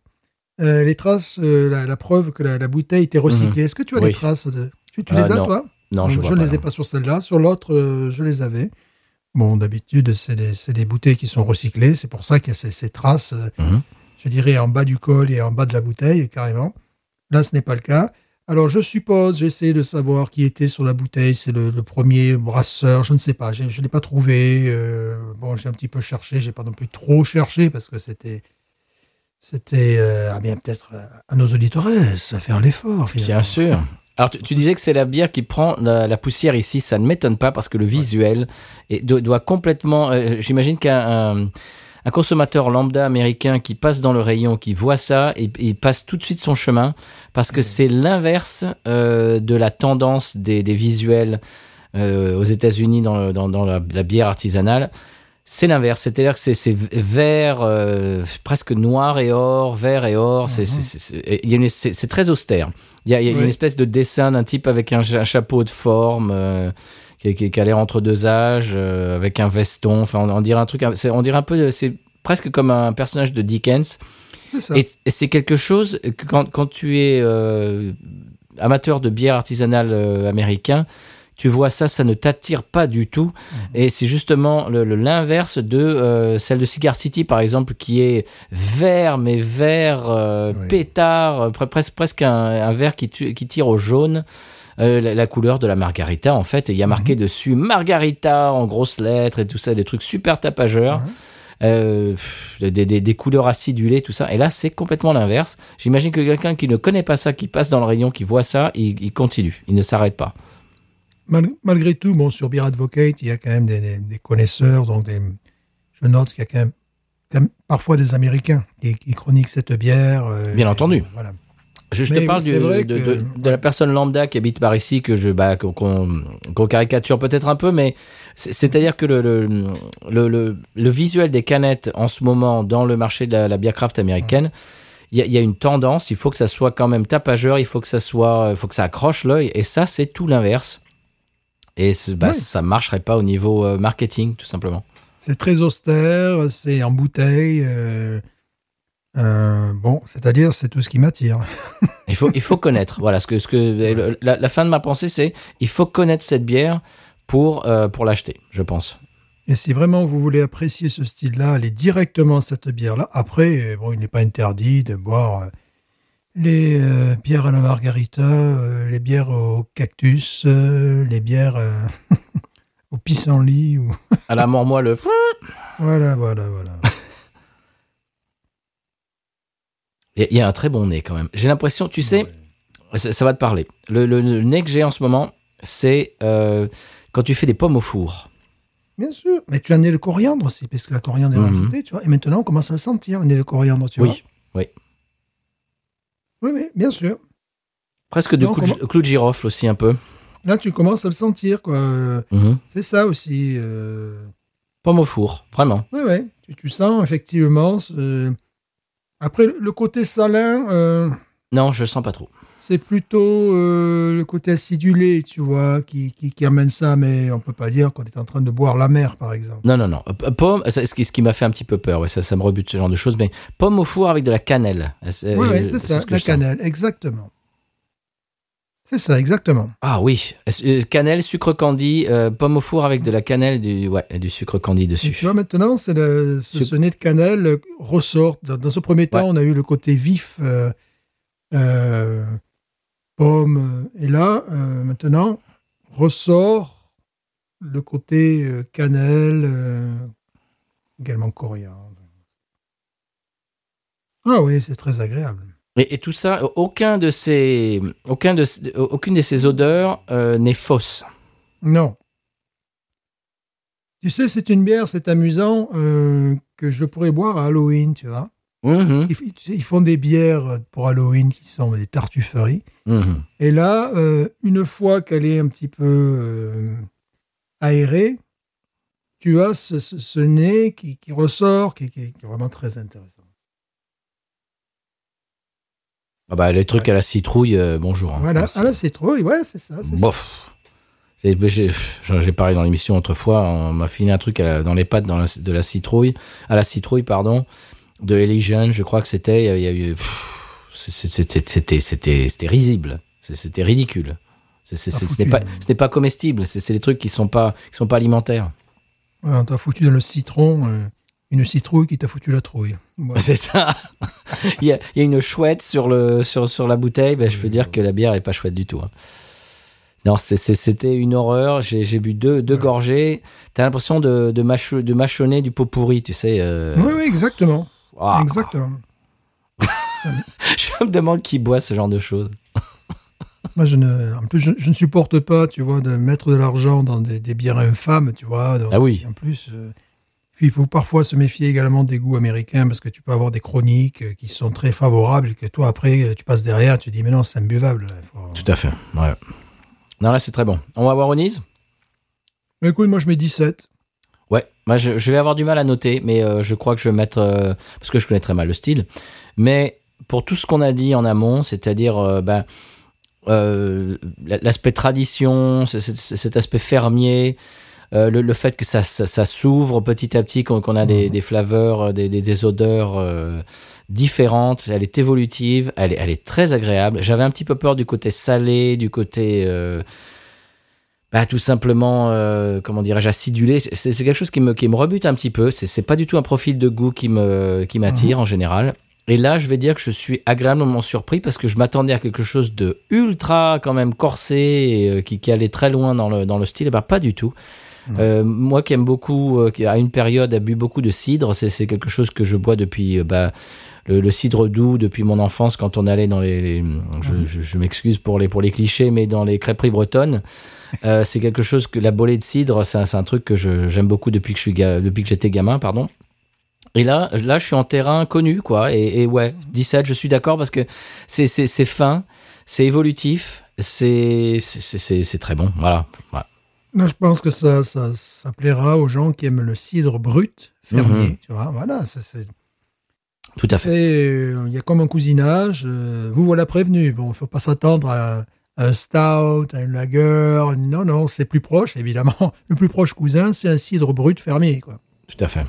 Euh, les traces, euh, la, la preuve que la, la bouteille était recyclée. Est-ce que tu as Mhm. Oui. les traces de... Tu, tu Ah, les as, non. toi? Non, je, ne les ai pas sur celle-là. Sur l'autre, euh, je les avais. Bon, d'habitude, c'est des, bouteilles qui sont recyclées. C'est pour ça qu'il y a ces, ces traces, euh, Mhm. je dirais, en bas du col et en bas de la bouteille, carrément. Là, ce n'est pas le cas. Alors, je suppose, j'ai essayé de savoir qui était sur la bouteille. C'est le, le premier brasseur. Je ne sais pas. Je ne l'ai pas trouvé. euh, bon, j'ai un petit peu cherché. J'ai pas non plus trop cherché parce que c'était. C'était. euh, ah bien, peut-être euh, à nos auditeurs, à faire l'effort, finalement. Bien sûr. Alors, tu, tu disais que c'est la bière qui prend la, la poussière ici. Ça ne m'étonne pas parce que le visuel est- doit, doit complètement. euh, J'imagine qu'un un, consommateur lambda américain qui passe dans le rayon, qui voit ça, et, il passe tout de suite son chemin parce que c'est l'inverse euh, de la tendance des, des visuels euh, aux États-Unis dans, le- dans, dans la, la bière artisanale. C'est l'inverse, c'est-à-dire que c'est- vert, euh, presque noir et or, vert et or. c'est c'est très austère. Il y a, il y a Oui. une espèce de dessin d'un type avec un chapeau de forme qui, a l'air entre deux âges, euh, avec un veston. Enfin, on, on dirait un truc. On dirait un peu. C'est presque comme un personnage de Dickens. C'est ça. Et, et c'est quelque chose que quand, quand tu es euh, amateur de bière artisanale euh, américain, tu vois ça, ça ne t'attire pas du tout. Mhm. Et c'est justement l'inverse de euh, celle de Cigar City, par exemple, qui est vert, mais vert euh, Oui. pétard, pre- presque, presque un, un vert qui tire au jaune. Euh, la, la couleur de la margarita en fait et il y a marqué dessus margarita en grosses lettres et tout ça des trucs super tapageurs Ouais. euh, des, des, des couleurs acidulées, tout ça. Et là, c'est complètement l'inverse. J'imagine que quelqu'un qui ne connaît pas ça, qui passe dans le rayon, qui voit ça, il, il continue, il ne s'arrête pas. Mal- malgré tout, bon, sur Beer Advocate, il y a quand même des, connaisseurs, donc des, je note qu'il y a quand même, quand même parfois des Américains qui, qui chroniquent cette bière. euh, Bien et, entendu. Voilà. Je, te parle oui, du- de, que- de- de la personne lambda qui habite par ici, que je, bah, qu'on- caricature peut-être un peu, mais c'est- c'est-à-dire que le, le, le, le- le visuel des canettes en ce moment dans le marché de la, la bière craft américaine, il y, a, il y a une tendance, il faut que ça soit quand même tapageur, il faut que ça soit, faut que ça accroche l'œil, et ça, c'est tout l'inverse. Et bah, Oui. ça marcherait pas au niveau euh, marketing, tout simplement. C'est très austère, c'est en bouteille. euh, euh, bon, c'est-à-dire, c'est tout ce qui m'attire. (laughs) Il faut, il faut connaître. Voilà, ce que, ce que la, la fin de ma pensée, c'est il faut connaître cette bière pour, euh, pour l'acheter, je pense. Et si vraiment vous voulez apprécier ce style-là, allez directement à cette bière-là. Après, bon, il n'est pas interdit de boire euh, les euh, bières à la margarita, les bières au cactus, les bières (laughs) au pissenlit. Ou... À la mort, moi, le. (laughs) Voilà, voilà, voilà. Il y a- un très bon nez quand même. J'ai l'impression, tu sais, ça, ça va te parler. Le, le- le nez que j'ai en ce moment, c'est euh, quand tu fais des pommes au four. Bien sûr. Mais tu as le coriandre aussi, parce que la coriandre est Mhm. rajoutée, tu vois. Et maintenant, on commence à le sentir, le nez de coriandre, tu vois. Oui, oui. Oui, oui, bien sûr. Presque de clou de, comment- clou de girofle aussi un peu. Là, tu commences à le sentir, quoi. Mhm. C'est ça aussi. euh, Pomme au four, vraiment. Oui, oui. Tu, tu sens effectivement. ce- Après, le côté salin, euh, Non, je sens pas trop. c'est plutôt euh, le côté acidulé, tu vois, qui, qui, qui amène ça, mais on peut pas dire qu'on est en train de boire la mer, par exemple. Non, non, non. Euh, Pomme, c'est ce qui, ce qui m'a fait un petit peu peur. Ouais, ça, ça me rebute ce genre de choses. Mais pomme au four avec de la cannelle. C'est Oui, c'est ça, la sens. cannelle, exactement. C'est ça, exactement. Ah oui, Euh, cannelle, sucre candy, euh, pomme au four avec de la cannelle, du, ouais, du sucre candy Et dessus. tu vois, maintenant, c'est le- ce, nez de cannelle euh, ressort. Dans, dans ce premier temps, Ouais. on a eu le côté vif, euh, euh, pomme, et là, maintenant, ressort le côté cannelle, également coriandre. Ah oui, c'est très agréable. Et, et tout ça, aucun de ces, aucun de, ces- aucune de ces odeurs euh, n'est fausse. Non. Tu sais, c'est une bière, c'est amusant, euh, que je pourrais boire à Halloween, tu vois. Mhm, Ils, font des bières pour Halloween qui sont des tartufferies. mhm. Et là, euh, une fois qu'elle est un petit peu euh, aérée, tu as ce, ce- ce nez qui, qui ressort, qui, qui- qui est vraiment très intéressant. Ah bah, les trucs à la citrouille, euh, bonjour. hein. Voilà, Merci. ah là, c'est trop, ouais, c'est ça. Bof. J'ai parlé dans l'émission autrefois, on m'a filé un truc à la- dans les pattes dans la- de la citrouille, à la citrouille, pardon, de Elysian, je crois que c'était. il y a- eu- C'était risible. C'était ridicule. Ah, Ce n'est pas, ce n'est pas comestible. C'est des trucs qui sont pas, qui sont pas alimentaires. Ouais, on t'a foutu dans le citron euh, une citrouille qui t'a foutu la trouille. Voilà. C'est ça. il, y a, il y a une chouette sur, le, sur, sur la bouteille. Ben, je peux dire que la bière est pas chouette du tout. hein. Non, c'était une horreur. J'ai bu deux, deux gorgées. T'as l'impression de, de, mâche- de mâchonner du pot pourri, tu sais. euh. Oui, oui, exactement. Ah, Exactement. (laughs) je me demande qui boit ce genre de choses. Moi, je ne, en plus, je, je ne supporte pas, tu vois, de mettre de l'argent dans des, des bières infâmes, tu vois. Donc, Ah oui. En plus, euh, puis il faut parfois se méfier également des goûts américains parce que tu peux avoir des chroniques euh, qui sont très favorables et que toi, après, euh, tu passes derrière, tu dis, mais non, c'est imbuvable. faut- Tout à fait. Ouais. Non, là, c'est très bon. On va voir Onise? Mais écoute, moi, je mets 17. Ouais, moi je, je vais avoir du mal à noter, mais euh, je crois que je vais mettre euh, parce que je connais très mal le style. Mais pour tout ce qu'on a dit en amont, c'est-à-dire euh, ben, euh, l'aspect tradition, cet aspect fermier, euh, le, le fait que ça, ça, ça s'ouvre petit à petit, qu'on a des, des flaveurs, euh, des, des, des odeurs euh, différentes, elle est évolutive, elle est, elle est très agréable. J'avais un petit peu peur du côté salé, du côté euh, bah, tout simplement, euh, comment dirais-je, acidulé. C'est quelque chose qui me, qui me rebute un petit peu. C'est pas du tout un profil de goût qui me qui m'attire en général. Et là, je vais dire que je suis agréablement surpris parce que je m'attendais à quelque chose de ultra quand même corsé et euh, qui, qui allait très loin dans le, dans le style. Et bah, pas du tout. Euh, moi qui aime beaucoup, euh, qui à une période a bu beaucoup de cidre, c'est c'est quelque chose que je bois depuis euh, bah, le, le cidre doux depuis mon enfance quand on allait dans les, les- je, je- je m'excuse pour les pour les clichés, mais dans les crêperies bretonnes. (laughs) C'est quelque chose que la bolée de cidre, c'est un, c'est un truc que j'aime beaucoup depuis que je suis ga- depuis que j'étais gamin, pardon. Et là, là, je suis en terrain connu, quoi. Et, et ouais, 17, je suis d'accord parce que c'est fin, c'est évolutif, c'est c'est c'est c'est très bon. Voilà. Voilà. Là, je pense que ça, ça, ça plaira aux gens qui aiment le cidre brut, fermier. Mhm. Tu vois, voilà, c'est. Tout à fait. euh, Il y a comme un cousinage. euh, vous voilà prévenu. Bon, il faut pas s'attendre à, un stout, à une lager. Non, non, c'est plus proche, évidemment. (laughs) Le plus proche cousin, c'est un cidre brut fermier, quoi. Tout à fait.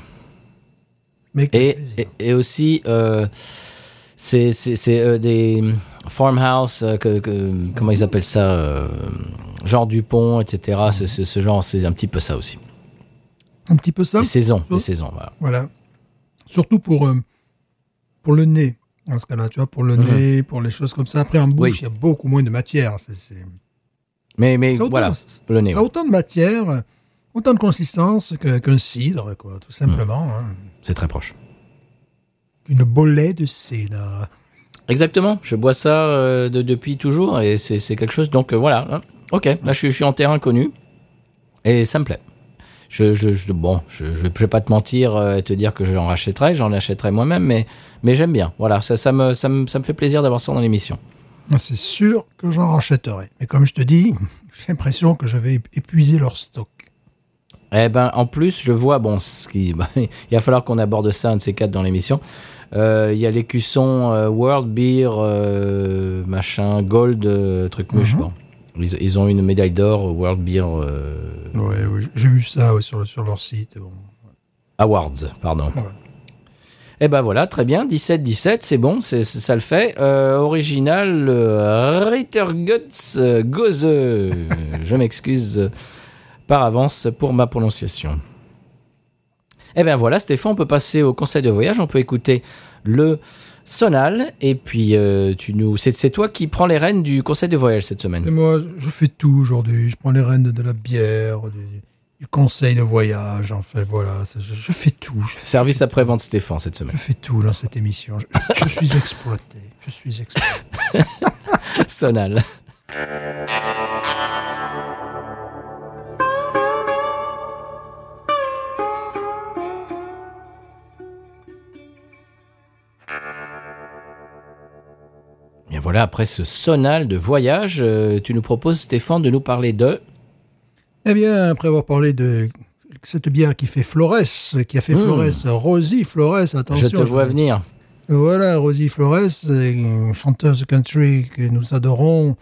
Mais Et, plaisir. et, et aussi, euh, c'est euh, des farmhouse, euh, que, que- comment ils appellent ça, genre Dupont, etc. Ce, ce, ce genre, c'est un petit peu ça aussi. un petit peu ça. Les saisons, les saisons, voilà. Voilà. Surtout pour, euh, pour le nez, dans ce cas-là, tu vois, pour le Mhm. nez, pour les choses comme ça. Après, en bouche, Oui. il y a beaucoup moins de matière. C'est. Mais, mais autant- voilà, le nez. Ça a autant de matière, autant de consistance qu'un cidre, quoi, tout simplement. hein. C'est très proche. Une bolée de cidre. Exactement, je bois ça euh, de- depuis toujours et c'est c'est quelque chose. Donc euh, voilà, hein. Ok, là je suis, je suis en terrain connu et ça me plaît. Je, je, je- bon, je, je vais pas te mentir euh, et te dire que j'en rachèterai, j'en achèterai moi-même, mais, mais j'aime bien. Voilà, ça, ça, me, ça, me, ça me fait plaisir d'avoir ça dans l'émission. Ah, C'est sûr que j'en rachèterai. Mais comme je te dis, j'ai l'impression que je vais épuiser leur stock. Eh ben, en plus, je vois, bon, ce qui, (laughs) bah, il va falloir qu'on aborde ça, un de ces quatre dans l'émission. Euh, Il y a l'écusson euh, World Beer, euh, machin, Gold, truc mouche. Mhm. bon. Ils, ils ont une médaille d'or au World Beer euh, Ouais, ouais, j'ai vu ça ouais, sur, sur leur site. Bon. Awards, pardon. Eh ben voilà, très bien, 17-17, c'est bon, c'est ça le fait. Euh, original, euh, Ritterguts euh, Gose. (laughs) Je m'excuse euh, par avance pour ma prononciation. Eh ben voilà, Stéphane, on peut passer au conseil de voyage, on peut écouter le sonal, et puis euh, tu nous, c'est c'est toi qui prends les rênes du conseil de voyage cette Et semaine. moi, je fais tout aujourd'hui. Je prends les rênes de, de la bière, du, du conseil de voyage. En fait, voilà, je, je fais tout. Je, Service après-vente Stéphane cette semaine. je fais tout dans cette émission. Je, je suis exploité. Je suis exploité. (laughs) sonal. (laughs) Bien voilà, après ce sonal de voyage, euh, tu nous proposes, Stéphane, de nous parler de... Eh bien, après avoir parlé de cette bière qui fait Flores, qui a fait Mmh. Flores, Rosie Flores, attention. je te vois venir. Voilà, Rosie Flores, chanteuse country que nous adorons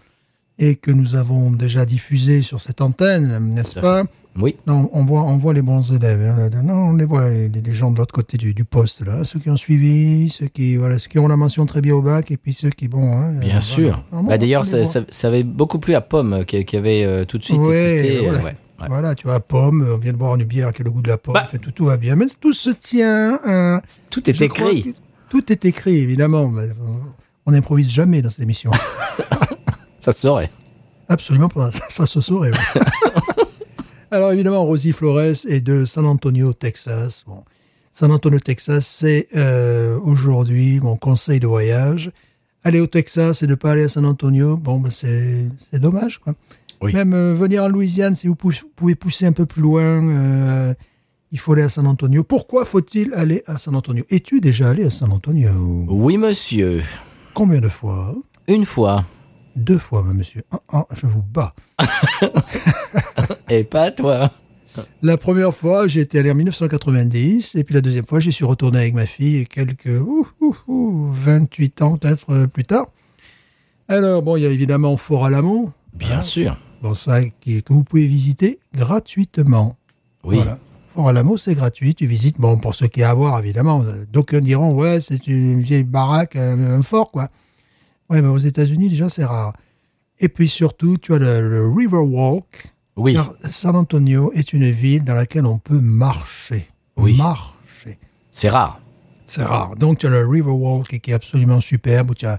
et que nous avons déjà diffusée sur cette antenne, n'est-ce pas Oui, Non, on voit, on voit les bons élèves. hein. Non, on les voit, les, les gens de l'autre côté du, du poste, là. Ceux qui ont suivi, ceux qui, voilà, ceux qui ont la mention très bien au bac, et puis ceux qui, bon, hein, bien euh, sûr. voilà. Bah, D'ailleurs, ça, voit. ça- ça avait beaucoup plu à Pomme, euh, qui, qui avait euh, tout de suite Ouais, écouté. euh, voilà. ouais, ouais. Voilà, tu vois, pomme, on vient de boire une bière qui a le goût de la pomme, Bah. fait, tout, tout va bien. Mais tout se tient, hein. Tout est écrit. Tout est écrit, évidemment. on n'improvise jamais dans cette émission. (laughs) Ça se saurait. Absolument pas. Ça, (laughs) ça se saurait. (laughs) Alors évidemment, Rosie Flores est de San Antonio, Texas. Bon, San Antonio, Texas, c'est euh, aujourd'hui mon conseil de voyage. Aller au Texas et ne pas aller à San Antonio, bon, ben, c'est dommage. Quoi. Oui. Même euh, venir en Louisiane, si vous pou- pouvez pousser un peu plus loin, euh, il faut aller à San Antonio. Pourquoi faut-il aller à San Antonio? Es-tu déjà allé à San Antonio? Oui, monsieur. Combien de fois? Une fois. Deux fois, monsieur. Je vous bats. (laughs) Et pas toi. La première fois, j'ai été allé en 1990, et puis la deuxième fois, j'y suis retourné avec ma fille quelques ouh, ouh, ouh, 28 ans peut-être euh, plus tard. Alors, bon, il y a évidemment Fort Alamo, Bien sûr. bon, ça, que vous pouvez visiter gratuitement. Oui. Voilà. Fort Alamo, c'est gratuit, tu visites, bon, pour ce qui est à voir, évidemment. euh, D'aucuns diront, ouais, c'est une vieille baraque, un, un fort, quoi. Ouais, mais aux États-Unis, déjà, c'est rare. Et puis surtout, tu as le, le Riverwalk, Oui. car San Antonio est une ville dans laquelle on peut marcher. Oui. Marcher. C'est rare. C'est rare. Donc, tu as le Riverwalk qui est absolument superbe. Où tu as,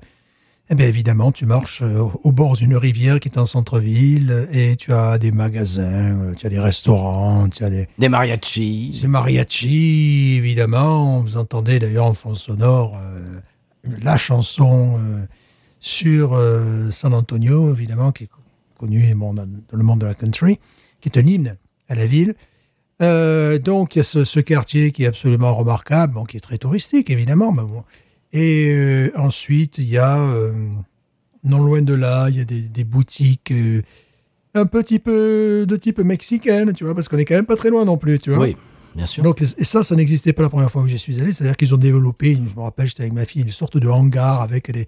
eh bien, évidemment, tu marches euh, au- bord d'une rivière qui est en centre-ville et tu as des magasins, euh, tu as des restaurants, tu as des, Des mariachis. des mariachis, évidemment. Vous entendez d'ailleurs en fond sonore euh, la chanson euh, sur euh, San Antonio, évidemment, qui est connue bon, dans le monde de la country, qui est un hymne à la ville. Euh, donc, il y a ce, ce quartier qui est absolument remarquable, bon, qui est très touristique, évidemment. Mais bon. Et euh, ensuite, il y a, non loin de là, il y a des, des boutiques un petit peu de type mexicaine, tu vois, parce qu'on est quand même pas très loin non plus, tu vois. Oui, bien sûr. Donc, et ça, ça n'existait pas la première fois où j'y suis allé. C'est-à-dire qu'ils ont développé, je me rappelle, j'étais avec ma fille, une sorte de hangar avec des,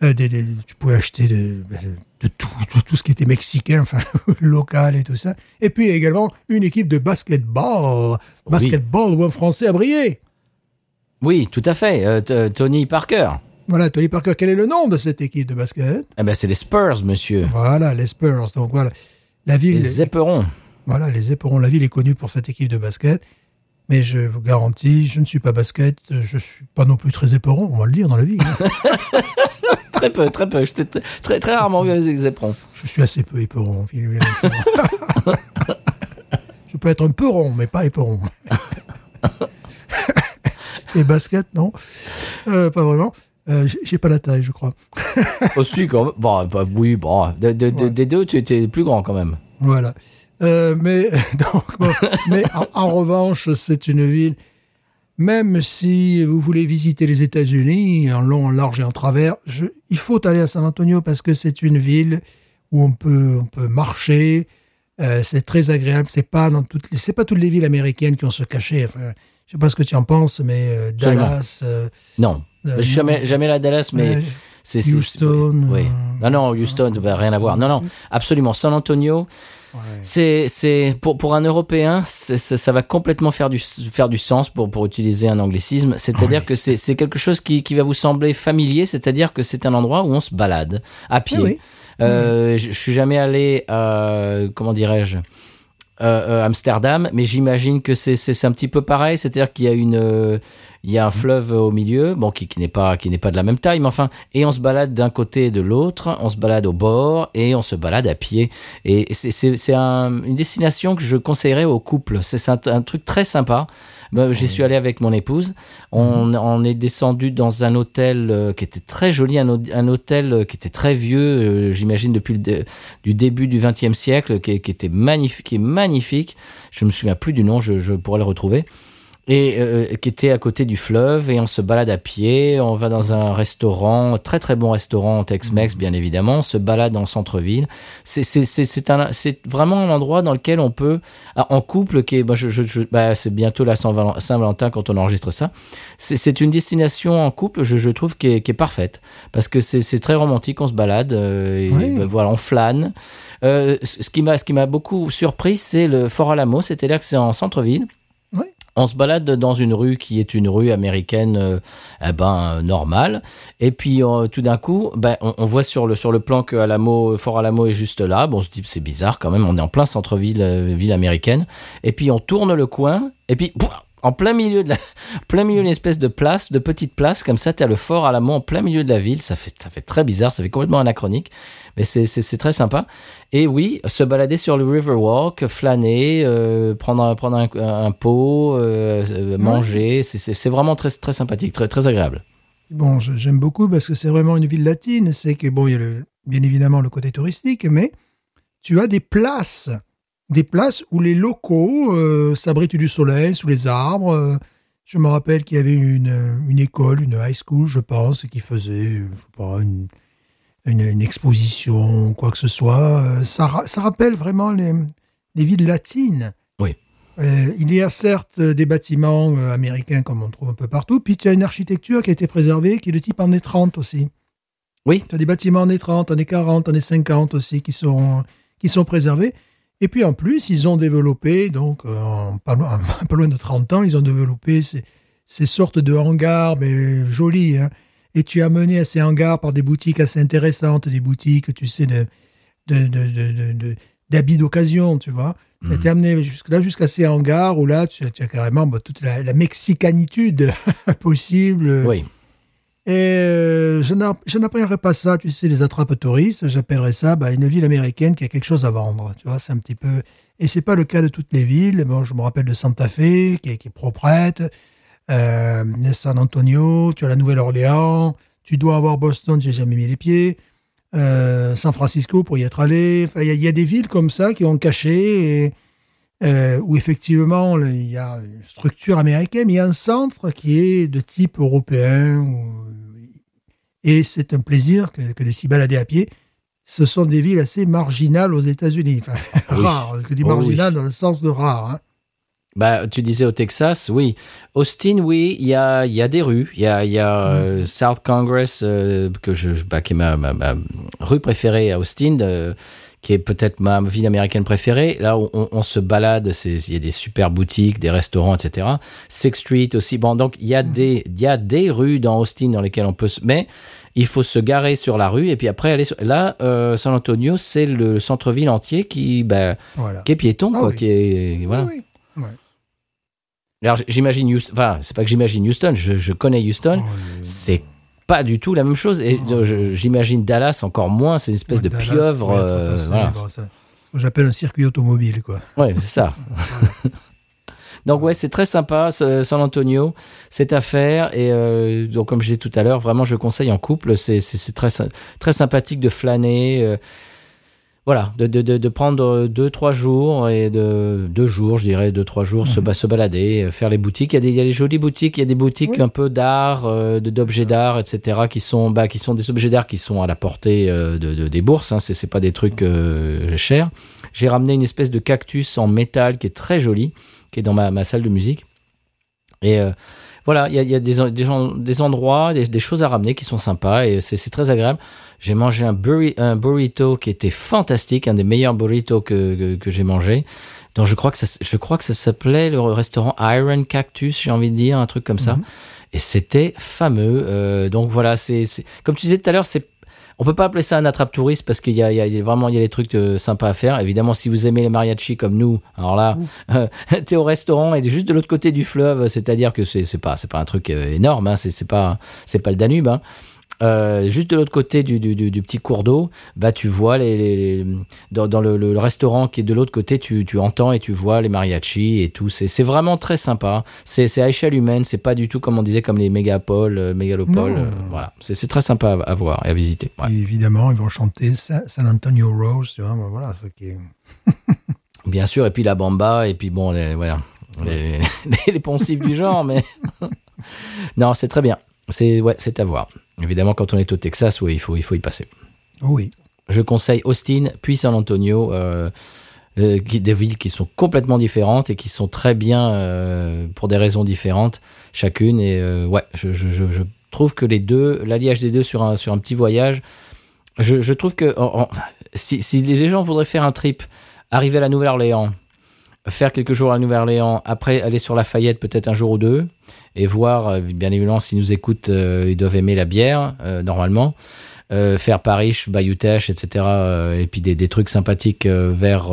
des, des- tu pouvais acheter de, de tout, tout, tout ce qui était mexicain, (laughs) enfin, local et tout ça. Et puis également une équipe de basketball. Basketball où un Français a brillé. Oui, tout à fait. Euh, t- Tony Parker. Voilà, Tony Parker, quel est le nom de cette équipe de basket? Eh ben, c'est les Spurs, monsieur. Voilà, les Spurs. Donc voilà, la ville, Les éperons. voilà, les éperons. La ville est connue pour cette équipe de basket. Mais je vous garantis, je ne suis pas basket, je suis pas non plus très éperon, on va le dire dans la vie. hein. (laughs) Très peu, très peu. Je t'ai très, très rarement vu avec éperons. Je suis assez peu éperon. (laughs) je peux être un peu rond, mais pas éperon. (laughs) Les baskets, non, Euh, pas vraiment. Euh, j'ai- pas la taille, je crois. Aussi, quand même. Bon, bah, oui, bon. De- de- de- Ouais. Des deux, tu étais plus grand quand même. Voilà. Euh, mais (laughs) donc, bon, mais en, en revanche, c'est une ville. Même si vous voulez visiter les États-Unis en long, en large et en travers, je- il faut aller à San Antonio parce que c'est une ville où on peut, on peut marcher. euh, c'est très agréable. C'est pas dans toutes les, c'est pas toutes les villes américaines qui ont ce cachet. Enfin, je sais pas ce que tu en penses, mais euh. Dallas, Non. Je suis jamais, jamais à Dallas, mais c'est Houston, Oui. Non, non, Houston, bah, rien à voir. Non, non, absolument. San Antonio, ouais. c'est, c'est pour pour un Européen, ça va complètement faire du faire du sens pour pour utiliser un anglicisme. C'est-à-dire que c'est c'est quelque chose qui qui va vous sembler familier. C'est-à-dire que c'est un endroit où on se balade à pied. Oui. Euh, je, je suis jamais allé, à, comment dirais-je, euh, euh, Amsterdam, mais j'imagine que c'est c'est c'est un petit peu pareil. C'est-à-dire qu'il y a une euh, il y a un fleuve au milieu, bon qui, qui n'est pas qui n'est pas de la même taille, mais enfin, et on se balade d'un côté et de l'autre, on se balade au bord et on se balade à pied. Et c'est un- une destination que je conseillerais aux couples. C'est un, un truc très sympa. Ben, J'y suis allé avec mon épouse. On, on est descendu dans un hôtel euh, qui était très joli, un, hô- un hôtel euh, qui était très vieux, euh, j'imagine depuis le dé- du début du XXe siècle, qui, qui était magnifique, qui est magnifique. Je me souviens plus du nom, je, je pourrais le retrouver. Et euh, qui était à côté du fleuve et on se balade à pied, on va dans un restaurant, très très bon restaurant Tex-Mex bien évidemment, on se balade le centre-ville. C'est vraiment un endroit dans lequel on peut ah, en couple qui est bah, je, je, je- bah, c'est bientôt la Saint-Val- Saint-Valentin quand on enregistre ça. C'est une destination en couple, je, trouve qui est, qui est parfaite parce que c'est très romantique, on se balade euh, et Oui. bah, voilà, on flâne. Euh, ce ce qui m'a ce qui m'a beaucoup surpris, c'est le Fort Alamo, c'est-à-dire que c'est en centre-ville. On se balade dans une rue qui est une rue américaine, euh, eh ben normale. Et puis euh, tout d'un coup, ben on, voit sur le sur le plan que Fort Alamo est juste là. Bon, on se dit c'est bizarre quand même. On est en plein centre-ville, euh, ville américaine. Et puis on tourne le coin. Et puis en plein milieu de la, (laughs) plein milieu d'une espèce de place, de petite place comme ça, t'as le Fort Alamo en plein milieu de la ville. Ça fait ça fait très bizarre. Ça fait complètement anachronique. Mais c'est très sympa. Et oui, se balader sur le Riverwalk, flâner, euh, prendre un, prendre un, un pot, euh, euh, manger, c'est- vraiment très très sympathique, très très agréable. Bon, j'aime beaucoup parce que c'est vraiment une ville latine. C'est que, bon, il y a le, bien évidemment le côté touristique, mais tu as des places. Des places où les locaux euh, s'abritent du soleil sous les arbres. Je me rappelle qu'il y avait une, une école, une high school, je pense, qui faisait, je sais pas, une, une, une exposition, quoi que ce soit. Euh, Ça, ra- ça rappelle vraiment les, les villes latines. Oui. Euh, il y a certes des bâtiments euh, américains comme on trouve un peu partout, puis il y a une architecture qui a été préservée, qui est de type années 30 aussi. Oui. Tu as des bâtiments années 30, années 40, années 50 aussi qui sont, qui sont préservés. Et puis en plus, ils ont développé, donc en pas, loin, (laughs) pas loin de 30 ans, ils ont développé ces, ces sortes de hangars, mais jolis. Hein. Et tu es amené à ces hangars par des boutiques assez intéressantes, des boutiques, tu sais, de, de, de, de, de- de- d'habits d'occasion, tu vois. Ça Mhm. amené jusque-là, jusqu'à ces hangars où là, tu, as- tu as carrément bah, toute la, la mexicanitude (laughs) possible. Oui. Et euh, je n'appellerais pas ça, tu sais, les attrapes touristes. J'appellerais ça bah, une ville américaine qui a quelque chose à vendre. Tu vois, c'est un petit peu. Et c'est pas le cas de toutes les villes. Bon, je me rappelle de Santa Fe, qui est, qui est proprette. Euh, San Antonio, tu as la Nouvelle-Orléans. Tu dois avoir Boston, j'ai jamais mis les pieds. Euh, San Francisco pour y être allé. Enfin, il y, a- il y a des villes comme ça qui ont caché. Et euh, où effectivement il y a une structure américaine, mais il y a un centre qui est de type européen. où- et c'est un plaisir que, que de s'y balader à pied. Ce sont des villes assez marginales aux États-Unis. Enfin, (laughs) Oui. rares. Je dis Oh, marginales oui. dans le sens de rare. hein. Bah, tu disais au Texas, oui. Austin, oui, il y a, y a des rues. Il y a, y a euh, South Congress, euh, que je, bah, qui est ma, ma, ma rue préférée à Austin, euh, qui est peut-être ma ville américaine préférée. Là, où on, on se balade, il y a des super boutiques, des restaurants, etc. Sixth Street aussi. Bon, donc il y a des, il y a des rues dans Austin dans lesquelles on peut se, mais il faut se garer sur la rue et puis après aller sur, là, euh, San Antonio, c'est le centre-ville entier qui, bah, Voilà. qui est piéton, Ah quoi, oui. qui est, voilà. Oui, oui. Ouais. Alors j'imagine Houston, enfin c'est pas que j'imagine Houston, je, je connais Houston, Oh, c'est pas du tout la même chose et Oh. j'imagine Dallas encore moins, c'est une espèce de Dallas pieuvre, pourrait être euh, passé, voilà. bon, ça- ce que j'appelle un circuit automobile, quoi. Ouais, c'est ça. (laughs) donc ouais, c'est très sympa ce- San Antonio, c'est à faire et euh, donc comme je disais tout à l'heure, vraiment je conseille en couple, c'est très très sympathique de flâner. euh, voilà, de, de, de, de prendre deux, trois jours et de deux jours, je dirais, deux, trois jours, se, ba- se balader, euh, faire les boutiques. Il y a des, il y a des jolies boutiques, il y a des boutiques Oui. un peu d'art, euh, de- d'objets d'art, etc., qui sont, bah, qui sont des objets d'art qui sont à la portée euh, de, de- des bourses. Hein, c'est, c'est pas des trucs euh, chers. J'ai ramené une espèce de cactus en métal qui est très joli, qui est dans ma, ma salle de musique. Et euh, voilà, il y a, y a des, en- des, gens- des endroits, des, des choses à ramener qui sont sympas et c'est, très agréable. J'ai mangé un, burri- un burrito qui était fantastique, un des meilleurs burritos que, que, que j'ai mangé. Donc je crois que ça, je crois que ça s'appelait le restaurant Iron Cactus, j'ai envie de dire un truc comme ça. Mhm. Et c'était fameux. Euh, donc voilà, c'est comme tu disais tout à l'heure, c'est on peut pas appeler ça un attrape touriste parce qu'il y y a- il y a vraiment il y a des trucs euh, sympas à faire. Évidemment, si vous aimez les mariachis comme nous, alors là, euh, (laughs) t'es au restaurant et juste de l'autre côté du fleuve, c'est-à-dire que c'est pas c'est pas un truc euh, énorme, hein, c'est c'est pas c'est pas le Danube. Hein. Euh, juste de l'autre côté du, du, du- du petit cours d'eau, bah tu vois les, les- les- dans, dans le, restaurant qui est de l'autre côté, tu, tu entends et tu vois les mariachis et tout. C'est vraiment très sympa. C'est à échelle humaine. C'est pas du tout comme on disait comme les mégapoles, euh, mégalopoles. Euh, voilà, c'est très sympa à, à voir et à visiter. Ouais. Et évidemment, ils vont chanter Sa- San Antonio Rose, tu vois, voilà, ça qui est... (laughs) Bien sûr, et puis la bamba, et puis bon, les, voilà, les, (laughs) les, les poncifs du genre, mais (laughs) non, c'est très bien. C'est ouais, c'est à voir. Évidemment, quand on est au Texas, il faut, il faut y passer. Oui. Je conseille Austin, puis San Antonio, euh, euh, des villes qui sont complètement différentes et qui sont très bien euh, pour des raisons différentes chacune. Et ouais, je, je, je, je trouve que les deux, l'alliage des deux sur un, sur un petit voyage, je, je trouve que en- en- si, si les gens voudraient faire un trip, arriver à la Nouvelle-Orléans, faire quelques jours à Nouvelle-Orléans, après aller sur Lafayette peut-être un jour ou deux, et voir, euh, bien évidemment, s'ils nous écoutent, euh, ils doivent aimer la bière, euh, normalement. Faire Paris, Bayou Teche, etc. et puis des, des trucs sympathiques vers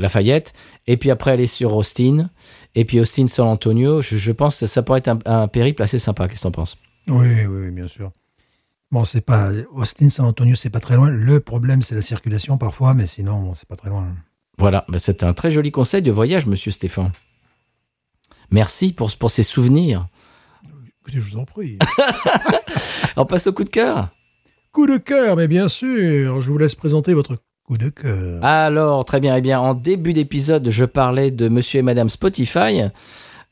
Lafayette. Et puis après aller sur Austin. Et puis Austin, San Antonio. Je, pense que ça pourrait être un, périple assez sympa. Qu'est-ce que t'en penses? Oui, oui, bien sûr. Bon, c'est pas... Austin, San Antonio, c'est pas très loin. Le problème, c'est la circulation parfois, mais sinon, c'est pas très loin. Voilà, bah, c'est un très joli conseil de voyage, monsieur Stéphane. Merci pour, pour ces souvenirs. Écoutez, je vous en prie. (laughs) On passe au coup de cœur. coup de cœur, mais bien sûr, je vous laisse présenter votre coup de cœur. Alors, très bien. Eh bien, en début d'épisode, je parlais de Monsieur et Madame Spotify.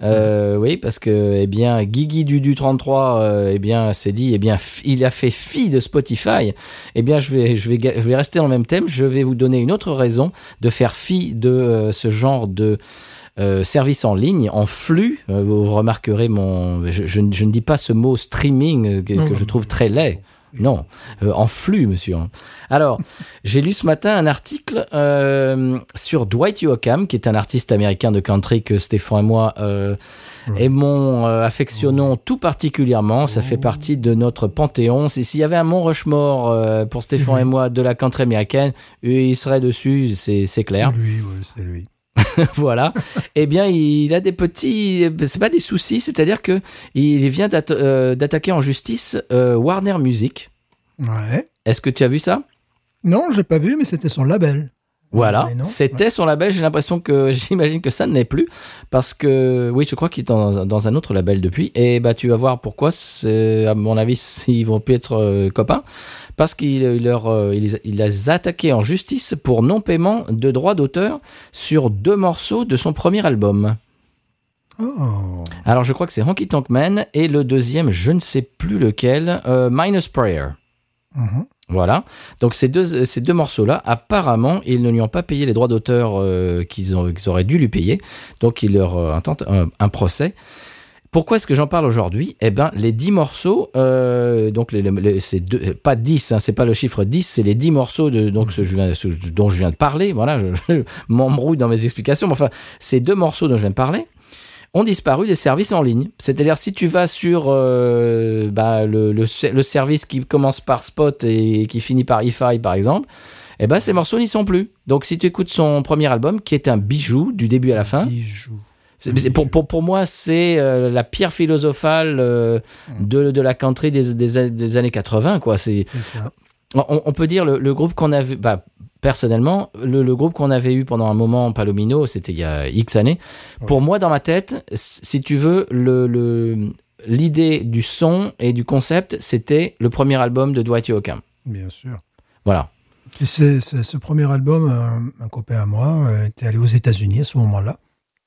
Euh, oui, parce que eh bien Guigui Dudu 33 euh, eh bien s'est dit eh bien il a fait fi de Spotify. Eh bien je vais je vais je vais rester dans le même thème. Je vais vous donner une autre raison de faire fi de euh, ce genre de euh, service en ligne, en flux. Euh, vous remarquerez mon je, je ne- je ne dis pas ce mot streaming euh, que, je trouve très laid. Non, euh, en flux, monsieur. Alors, (laughs) j'ai lu ce matin un article euh, sur Dwight Yoakam, qui est un artiste américain de country que Stéphane et moi euh, Ouais. aimons, affectionnons tout particulièrement. Ça fait partie de notre panthéon. Si- S'il y avait un Mont Rushmore pour Stéphane (laughs) et moi de la country américaine, il serait dessus, c'est clair. C'est lui, c'est lui. (laughs) voilà. Eh bien, il a des petits, c'est pas des soucis, c'est-à-dire que il vient euh, d'attaquer en justice euh, Warner Music. Ouais. Est-ce que tu as vu ça? Non, j'ai pas vu, mais c'était son label. Voilà, c'était son label. J'ai l'impression que (laughs) j'imagine que ça ne l'est plus parce que oui, je crois qu'il est dans, dans un autre label depuis. Et bah tu vas voir pourquoi. À mon avis, (laughs) ils vont plus être euh, copains parce qu'il il leur euh, il, les- il les a attaqués en justice pour non paiement de droits d'auteur sur deux morceaux de son premier album. Oh. Alors je crois que c'est Honky Tonk Man et le deuxième, je ne sais plus lequel, euh, Minus Prayer. Mhm. Voilà. Donc ces deux, ces deux morceaux-là, apparemment, ils ne lui ont pas payé les droits d'auteur euh, qu'ils auraient dû lui payer. Donc il leur euh, intente un, un procès. Pourquoi est-ce que j'en parle aujourd'hui? Eh ben, les 10 morceaux, euh, donc les, euh, pas 10, hein, c'est pas le chiffre 10, c'est les 10 morceaux de, donc dont je viens de parler. Voilà, je, je (laughs) m'embrouille dans mes explications, mais enfin, ces deux morceaux dont je viens de parler ont disparu des services en ligne. C'est-à-dire, si tu vas sur euh, bah, le, le, le service qui commence par Spot et qui finit par hi par exemple, eh ben, ces morceaux n'y sont plus. Donc, si tu écoutes son premier album, qui est un bijou du début à la fin, Bijou. pour, pour, pour moi, c'est euh, la pierre philosophale euh, de, de la country des, des, des années 80. Quoi. C'est, on, on peut dire le, le groupe qu'on avait, bah, personnellement, le, le groupe qu'on avait eu pendant un moment, Palomino, c'était il y a X années. Pour moi, dans ma tête, si tu veux, le, l'idée du son et du concept, c'était le premier album de Dwight Yoakam. Bien sûr. Voilà. C'est ce premier album, un, un copain à moi euh, était allé aux États-Unis à ce moment-là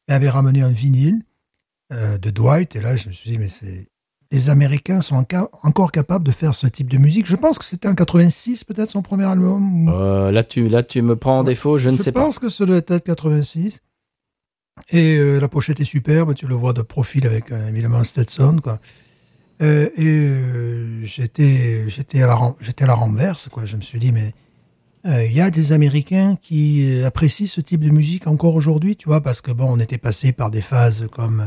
et avait ramené un vinyle euh, de Dwight. Et là, je me suis dit, mais c'est. Les Américains sont encore capables de faire ce type de musique. Je pense que c'était en 86, peut-être, son premier album. Euh, là, tu, là, tu me prends en défaut, je ne sais pas. pense que ça doit être 86. Et euh, la pochette est superbe, tu le vois de profil avec euh, évidemment Stetson, quoi. Euh, et j'étais j'étais à la j'étais à la renverse, quoi. Je me suis dit mais il y a des Américains qui apprécient ce type de musique encore aujourd'hui, tu vois, parce que bon, on était passé par des phases comme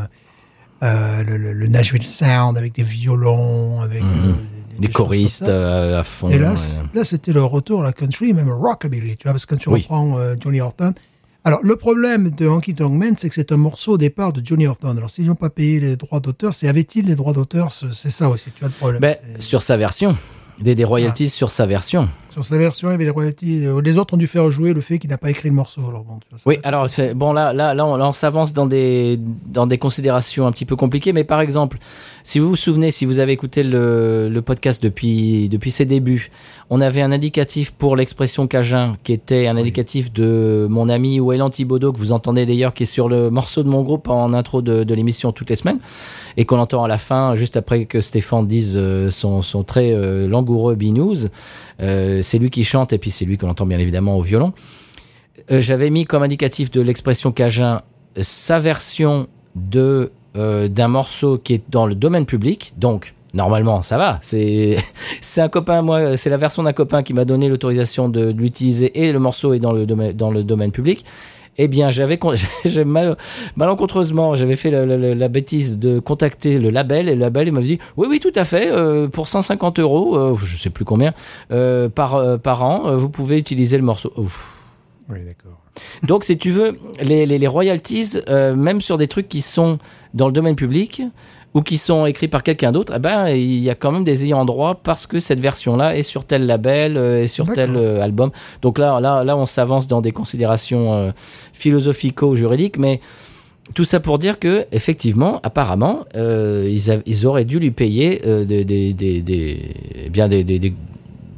le, le- le Nashville Sound avec des violons, avec Mhm. euh, Des choristes euh, à fond. Et là, ouais. là c'était le retour à la country, même rockabilly, tu vois, parce que quand tu Oui. reprends euh, Johnny Horton. Alors, le problème de Honky Tonk Man, c'est que c'est un morceau au départ de Johnny Horton. Alors, s'ils n'ont pas payé les droits d'auteur, c'est avait-il les droits d'auteur Ce- C'est ça aussi, tu as le problème. Ben, sur sa version. Des, des royalties sur sa version. Sur sa version, il y avait des royalties. euh, Les autres ont dû faire jouer le fait qu'il n'a pas écrit le morceau. Alors, bon, tu vois, ça Oui, alors bon là, là, là, on, s'avance dans des dans des considérations un petit peu compliquées, mais par exemple, si vous vous souvenez, si vous avez écouté le, le podcast depuis depuis ses débuts, on avait un indicatif pour l'expression cajun qui était un indicatif de mon ami Wayland Thibaudot que vous entendez d'ailleurs qui est sur le morceau de mon groupe en intro de, de l'émission toutes les semaines et qu'on entend à la fin juste après que Stéphane dise euh, son son très euh, langoureux binous. Euh, c'est lui qui chante et puis c'est lui qu'on entend bien évidemment au violon. Euh, j'avais mis comme indicatif de l'expression cajun euh, sa version de d'un morceau qui est dans le domaine public. Donc normalement ça va. C'est (laughs) c'est un copain moi c'est la version d'un copain qui m'a donné l'autorisation de, de l'utiliser et le morceau est dans le domaine dans le domaine public. Eh bien, j'avais (laughs) mal, malencontreusement, j'avais fait la, la- la- la bêtise de contacter le label et le label il m'avait dit oui oui tout à fait euh, pour 150 euros, euh, je sais plus combien euh, par euh, par an, vous pouvez utiliser le morceau. Ouf. Oui, d'accord. Donc, si tu veux, les, les, les royalties, euh, même sur des trucs qui sont dans le domaine public ou qui sont écrits par quelqu'un d'autre, eh ben, il y a quand même des ayants droit parce que cette version-là est sur tel label euh, et sur tel euh, album. Donc là, là, là, on s'avance dans des considérations euh, philosophico-juridiques, mais tout ça pour dire que, effectivement, apparemment, euh, ils, auraient dû lui payer euh, des, des, des, des- eh bien des,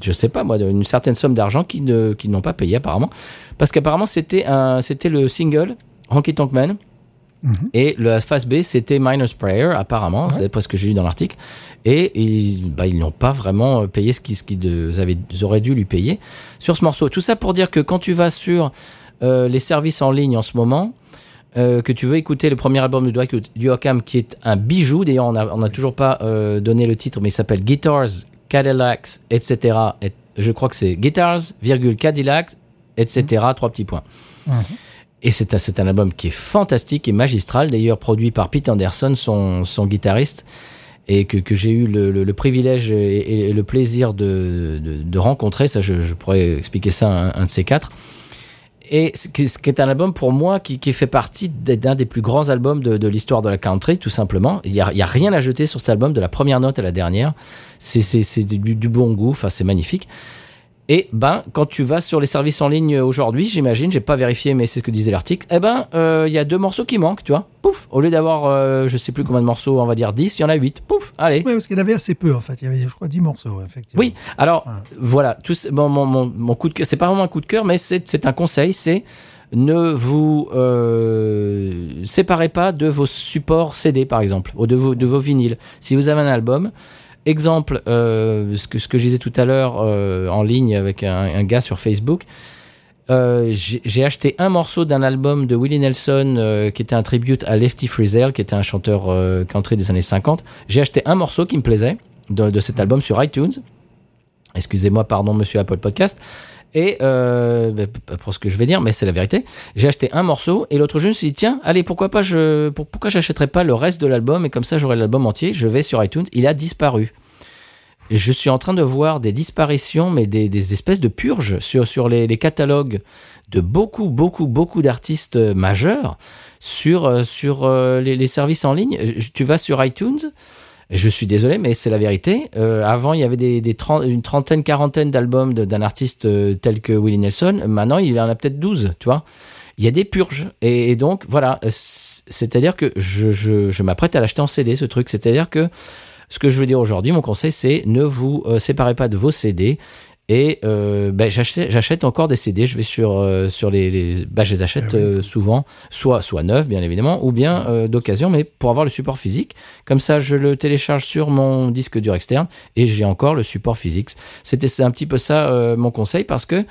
je sais pas moi, une certaine somme d'argent qu'ils ne, n'ont pas payé apparemment, parce qu'apparemment c'était un, c'était le single Honky Tonk Man. Mhm. Et la phase B, c'était Miner's Prayer, apparemment, Ouais. c'est pas ce que j'ai lu dans l'article. Et ils, bah, ils n'ont pas vraiment payé ce qu'ils, auraient dû lui payer sur ce morceau. Tout ça pour dire que quand tu vas sur euh, les services en ligne en ce moment, euh, que tu veux écouter le premier album de Dwight Yoakam, qui est un bijou. D'ailleurs, on n'a on a toujours pas euh, donné le titre, mais il s'appelle Guitars, Cadillacs, etc. Et je crois que c'est Guitars, virgule Cadillacs, etc. Trois petits points. Mhm. Et c'est un, album qui est fantastique et magistral, d'ailleurs produit par Pete Anderson, son, guitariste, et que, j'ai eu le, privilège et, le plaisir de, rencontrer. Ça, je, pourrais expliquer ça à un, de ces quatre. Et ce qui est un album pour moi qui, fait partie d'un des plus grands albums de, l'histoire de la country, tout simplement. Il y a, rien à jeter sur cet album, de la première note à la dernière. C'est du, du bon goût, enfin c'est magnifique. Et ben, quand tu vas sur les services en ligne aujourd'hui, j'imagine, j'ai pas vérifié, mais c'est ce que disait l'article, eh ben, il y a deux morceaux qui manquent, tu vois. Pouf, au lieu d'avoir, euh, je sais plus combien de morceaux, on va dire 10, il y en a 8. Pouf, allez. Oui, parce qu'il y en avait assez peu, en fait. Il y avait, je crois, 10 morceaux, effectivement. Oui, alors, voilà, tout, bon, mon, mon, mon coup de cœur, c'est pas vraiment un coup de cœur, mais c'est c'est un conseil, c'est ne vous euh, séparez pas de vos supports CD, par exemple, ou de vos, de vos vinyles. Si vous avez un album, exemple, euh, ce, que, je disais tout à l'heure euh, en ligne avec un, gars sur Facebook, euh, j'ai acheté un morceau d'un album de Willie Nelson qui était un tribute à Lefty Frizzell, qui était un chanteur euh, country des années 50. J'ai acheté un morceau qui me plaisait de cet album sur iTunes. Excusez-moi, pardon, monsieur Apple Podcast. Et euh, p- pour ce que je vais dire, mais c'est la vérité. J'ai acheté un morceau et l'autre jour, je me suis dit, tiens, allez, pourquoi pas, je, pour- pourquoi j'achèterais pas le reste de l'album et comme ça j'aurai l'album entier. Je vais sur iTunes, il a disparu. Je suis en train de voir des disparitions, mais des, espèces de purges sur, sur les, catalogues de beaucoup, beaucoup, beaucoup d'artistes euh, majeurs sur, euh, sur les, services en ligne. Tu vas sur iTunes, je suis désolé, mais c'est la vérité. Euh, avant, il y avait des, des une trentaine, quarantaine d'albums d'un artiste euh, tel que Willie Nelson. Maintenant, il en a peut-être 12, tu vois. Il y a des purges. Et, et donc, voilà. C'est-à-dire que je, je, je m'apprête à l'acheter en CD, ce truc. C'est-à-dire que ce que je veux dire aujourd'hui, mon conseil, c'est ne vous euh, séparez pas de vos CD. Et euh, ben, j'achète, j'achète encore des CD. Je vais sur euh, sur les, les ben, je les achète Ah oui. euh, souvent, soit soit neufs bien évidemment, ou bien euh, d'occasion, mais pour avoir le support physique. Comme ça, je le télécharge sur mon disque dur externe et j'ai encore le support physique. C'était c'est un petit peu ça euh, mon conseil parce que,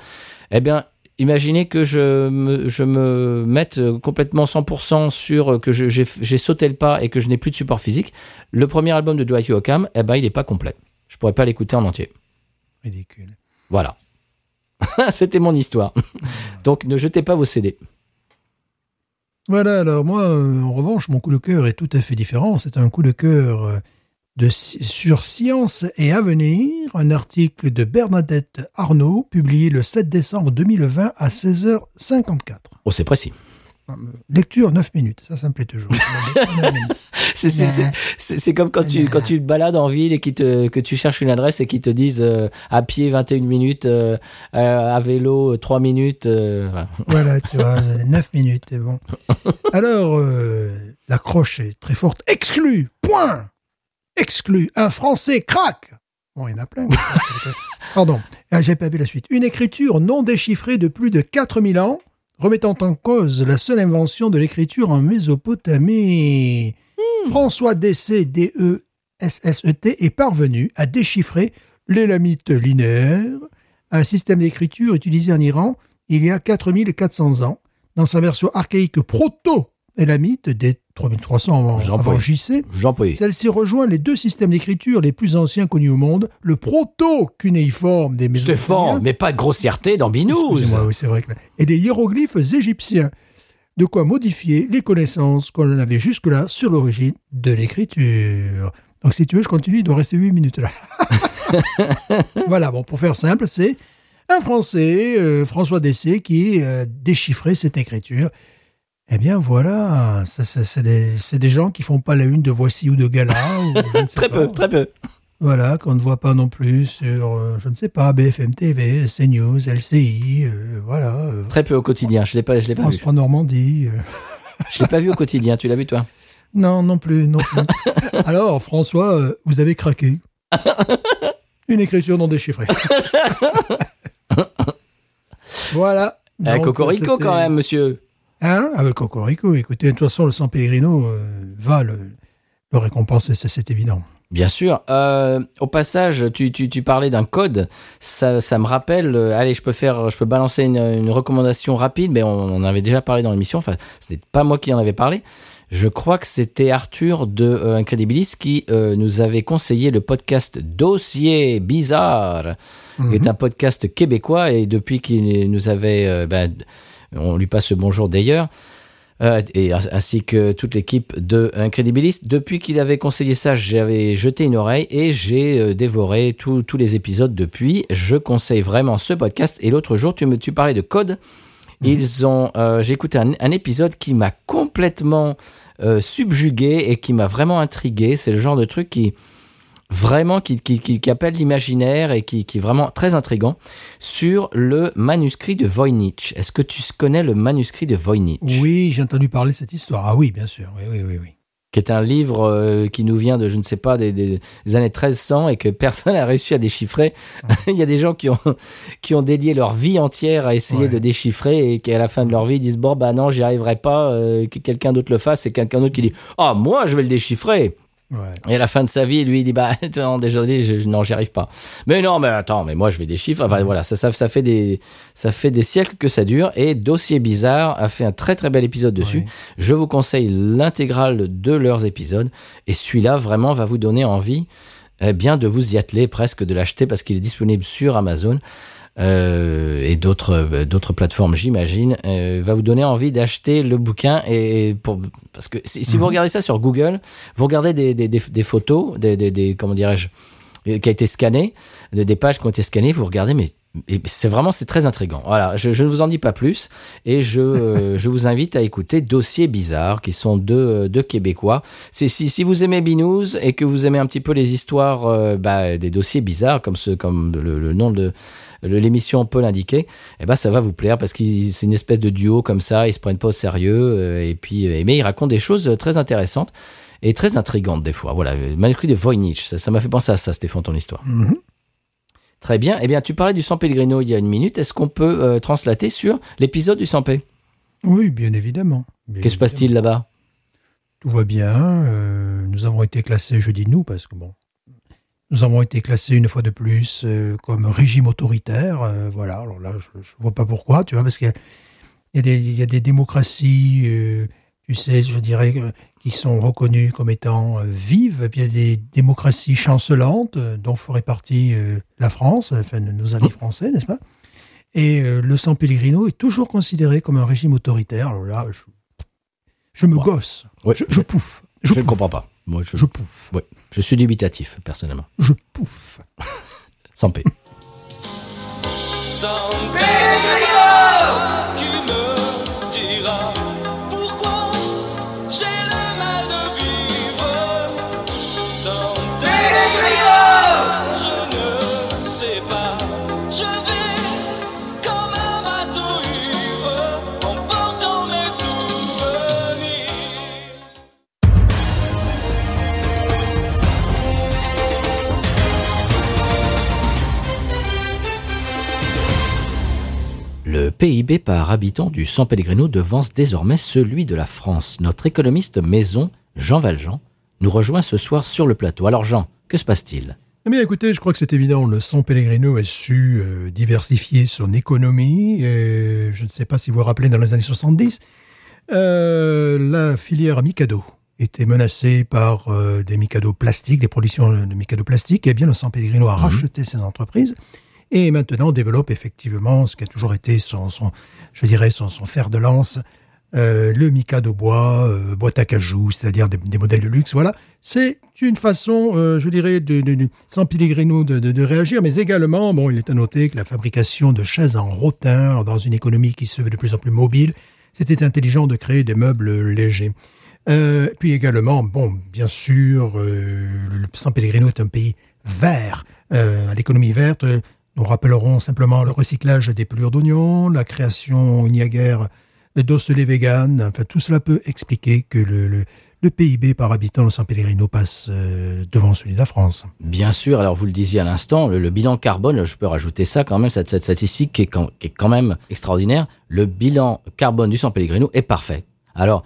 eh bien, imaginez que je me, je me mette complètement 100% sur que je- j'ai j'ai sauté le pas et que je n'ai plus de support physique. Le premier album de Dwight Yoakam, eh ben, il n'est pas complet. Je pourrais pas l'écouter en entier. Ridicule. Voilà. (laughs) C'était mon histoire. Donc ne jetez pas vos CD. Voilà, alors moi, euh, en revanche, mon coup de cœur est tout à fait différent. C'est un coup de cœur euh, de, sur Science et Avenir, un article de Bernadette Arnaud, publié le 7 décembre 2020 à 16h54. Oh, c'est précis. Lecture 9 minutes, ça, ça me plaît toujours. (laughs) C'est comme quand tu, quand tu te balades en ville et qui te, que tu cherches une adresse et qu'ils te disent euh, à pied 21 minutes, euh, euh, à vélo 3 minutes. euh, (laughs) voilà. Tu vois, 9 minutes, c'est bon. Alors, l'accroche est très forte. Exclu, point Exclu, un Français craque Bon, il y en a plein. (laughs) Pardon, ah, j'ai pas vu la suite. Une écriture non déchiffrée de plus de 4000 ans, remettant en cause la seule invention de l'écriture en Mésopotamie. François D.C. D-E-S-S-E-T est parvenu à déchiffrer l'élamite linéaire, un système d'écriture utilisé en Iran il y a 4400 ans, dans sa version archaïque proto-élamite des 3300 avant, J'en avant. JC. Jean. Celle-ci rejoint les deux systèmes d'écriture les plus anciens connus au monde, le proto-cunéiforme des Stéphane, mais pas de grossièreté dans Binous. Oui, c'est vrai que et des hiéroglyphes égyptiens. De quoi modifier les connaissances qu'on avait jusque-là sur l'origine de l'écriture. Donc, si tu veux, je continue, il doit rester 8 minutes là. (laughs) voilà, bon, pour faire simple, c'est un Français, euh, François Dessé, qui euh, déchiffrait cette écriture. Eh bien, voilà, c'est des, gens qui font pas la une de Voici ou de Gala. ou ne (laughs) Très pas. peu, très peu. Voilà, qu'on ne voit pas non plus sur, euh, je ne sais pas, BFM TV, CNews, LCI, euh, voilà, euh, Très peu au quotidien. Je l'ai pas, je l'ai pas France vu. 3 Normandie. Je l'ai pas vu au quotidien. Tu l'as vu toi? Non, non plus, non plus. (laughs) Alors, François, vous avez craqué. (laughs) Une écriture non déchiffrée. voilà. Eh, Donc, Cocorico quand même, monsieur. Hein Avec Cocorico, écoutez, de toute façon, le San Pellegrino euh, va le, le récompenser, c'est- évident. Bien sûr. Euh, au passage, tu, tu, tu parlais d'un code. Ça, ça me rappelle. euh, allez, je peux faire, je peux balancer une, une recommandation rapide, mais on, on en avait déjà parlé dans l'émission. Enfin, ce n'est pas moi qui en avais parlé. Je crois que c'était Arthur de euh, Incredibilis qui nous avait conseillé le podcast Dossier Bizarre, qui est un podcast québécois et depuis qu'il nous avait, ben, on lui passe le bonjour d'ailleurs. Euh, et ainsi que toute l'équipe de Incredibilis. Depuis qu'il avait conseillé ça, j'avais jeté une oreille et j'ai euh, dévoré tous les épisodes depuis. Je conseille vraiment ce podcast. Et l'autre jour, tu me tu parlais de code. Ils ont, euh, j'ai écouté un, un épisode qui m'a complètement euh, subjugué et qui m'a vraiment intrigué. C'est le genre de truc qui, vraiment qui, qui, qui, appelle l'imaginaire et qui, qui est vraiment très intrigant sur le manuscrit de Voynich. Est-ce que tu connais le manuscrit de Voynich? Oui, j'ai entendu parler de cette histoire. Ah oui, bien sûr. Oui, oui, oui, oui. qui est un livre euh, qui nous vient de, je ne sais pas, des, années 1300 et que personne (laughs) n'a réussi à déchiffrer. (laughs) Il y a des gens qui ont, qui ont dédié leur vie entière à essayer Ouais. de déchiffrer et qui, à la fin de leur vie, disent Bon, bah non, j'y arriverai pas, euh, que quelqu'un d'autre le fasse. Et quelqu'un d'autre qui dit Ah, moi, je vais le déchiffrer. Ouais. Et à la fin de sa vie, lui, il dit Bah, (laughs) non, désolé, je, non, j'y arrive pas. Mais non, mais attends, mais moi, je vais déchiffrer. Enfin, voilà, ça, ça, ça, fait des, ça fait des siècles que ça dure. Et Dossier Bizarre a fait un très, très bel épisode dessus. Ouais. Je vous conseille l'intégrale de leurs épisodes. Et celui-là, vraiment, va vous donner envie eh bien, de vous y atteler, presque de l'acheter parce qu'il est disponible sur Amazon. Euh, et d'autres euh, d'autres plateformes, j'imagine, euh, va vous donner envie d'acheter le bouquin et pour parce que si, si vous regardez ça sur Google, vous regardez des, des, des, des photos, des, des, comment dirais-je, qui a été scanné, des, pages qui ont été scannées, vous regardez, mais c'est vraiment c'est très intrigant. Voilà, je, je ne vous en dis pas plus et je (laughs) euh, je vous invite à écouter Dossiers bizarres qui sont deux deux québécois. Si si vous aimez Binous et que vous aimez un petit peu les histoires euh, bah, des dossiers bizarres comme ce comme le, le nom de l'émission peut l'indiquer, eh ben ça va vous plaire parce que c'est une espèce de duo comme ça, ils se prennent pas au sérieux euh, et puis euh, mais ils racontent des choses très intéressantes et très intrigantes des fois. Voilà, le manuscrit de Voynich, ça m'a fait penser à ça Stéphane ton histoire. Mhm. Très bien. Eh bien, tu parlais du San Pellegrino il y a une minute. Est-ce qu'on peut euh, translater sur l'épisode du Sampé? Oui, bien évidemment. Qu'est-ce qui se passe-t-il là-bas? Tout va bien. euh, nous avons été classés, je dis nous, parce que bon, nous avons été classés une fois de plus euh, comme régime autoritaire. euh, voilà, alors là, je ne vois pas pourquoi, tu vois, parce qu'il y y a des, démocraties, euh, tu sais, je dirais, qui sont reconnues comme étant vives, et puis il y a des démocraties chancelantes, dont ferait partie la France, enfin nos amis français, n'est-ce pas? Et le San Pellegrino est toujours considéré comme un régime autoritaire. Alors là, je, je me gosse. Ouais. Je, je pouffe. Je, ne comprends pas. Moi, je, Je pouffe. ouais, je suis dubitatif, personnellement. Je pouffe. Sampé. San Pellegrino PIB par habitant du San Pellegrino devance désormais celui de la France. Notre économiste maison, Jean Valjean, nous rejoint ce soir sur le plateau. Alors Jean, que se passe-t-il? Eh bien, écoutez, je crois que c'est évident. Le San Pellegrino a su euh, diversifier son économie. Et je ne sais pas si vous vous rappelez, dans les années 70, euh, la filière Mikado était menacée par euh, des Mikado plastiques, des productions de Mikado plastiques. Eh bien, le San Pellegrino a racheté ces entreprises et maintenant développe effectivement ce qui a toujours été son, je dirais, son, fer de lance, euh, le Mikado bois, euh, boîte à cajou, c'est-à-dire des, modèles de luxe. Voilà, c'est une façon, euh, je dirais, de, de, de- sans Pellegrino de, de, de réagir, mais également, bon, il est à noter que la fabrication de chaises en rotin, dans une économie qui se veut de plus en plus mobile, c'était intelligent de créer des meubles légers. Puis également, bon, bien sûr, San Pellegrino est un pays vert, à l'économie verte. Nous rappellerons simplement le recyclage des pelures d'oignons, la création il n'y a guère d'osselets véganes. Enfin, tout cela peut expliquer que le, PIB par habitant de San Pellegrino passe euh, devant celui de la France. Bien sûr, alors vous le disiez à l'instant, le, bilan carbone, je peux rajouter ça quand même, cette, cette statistique qui est, quand, même extraordinaire. Le bilan carbone du San Pellegrino est parfait. Alors,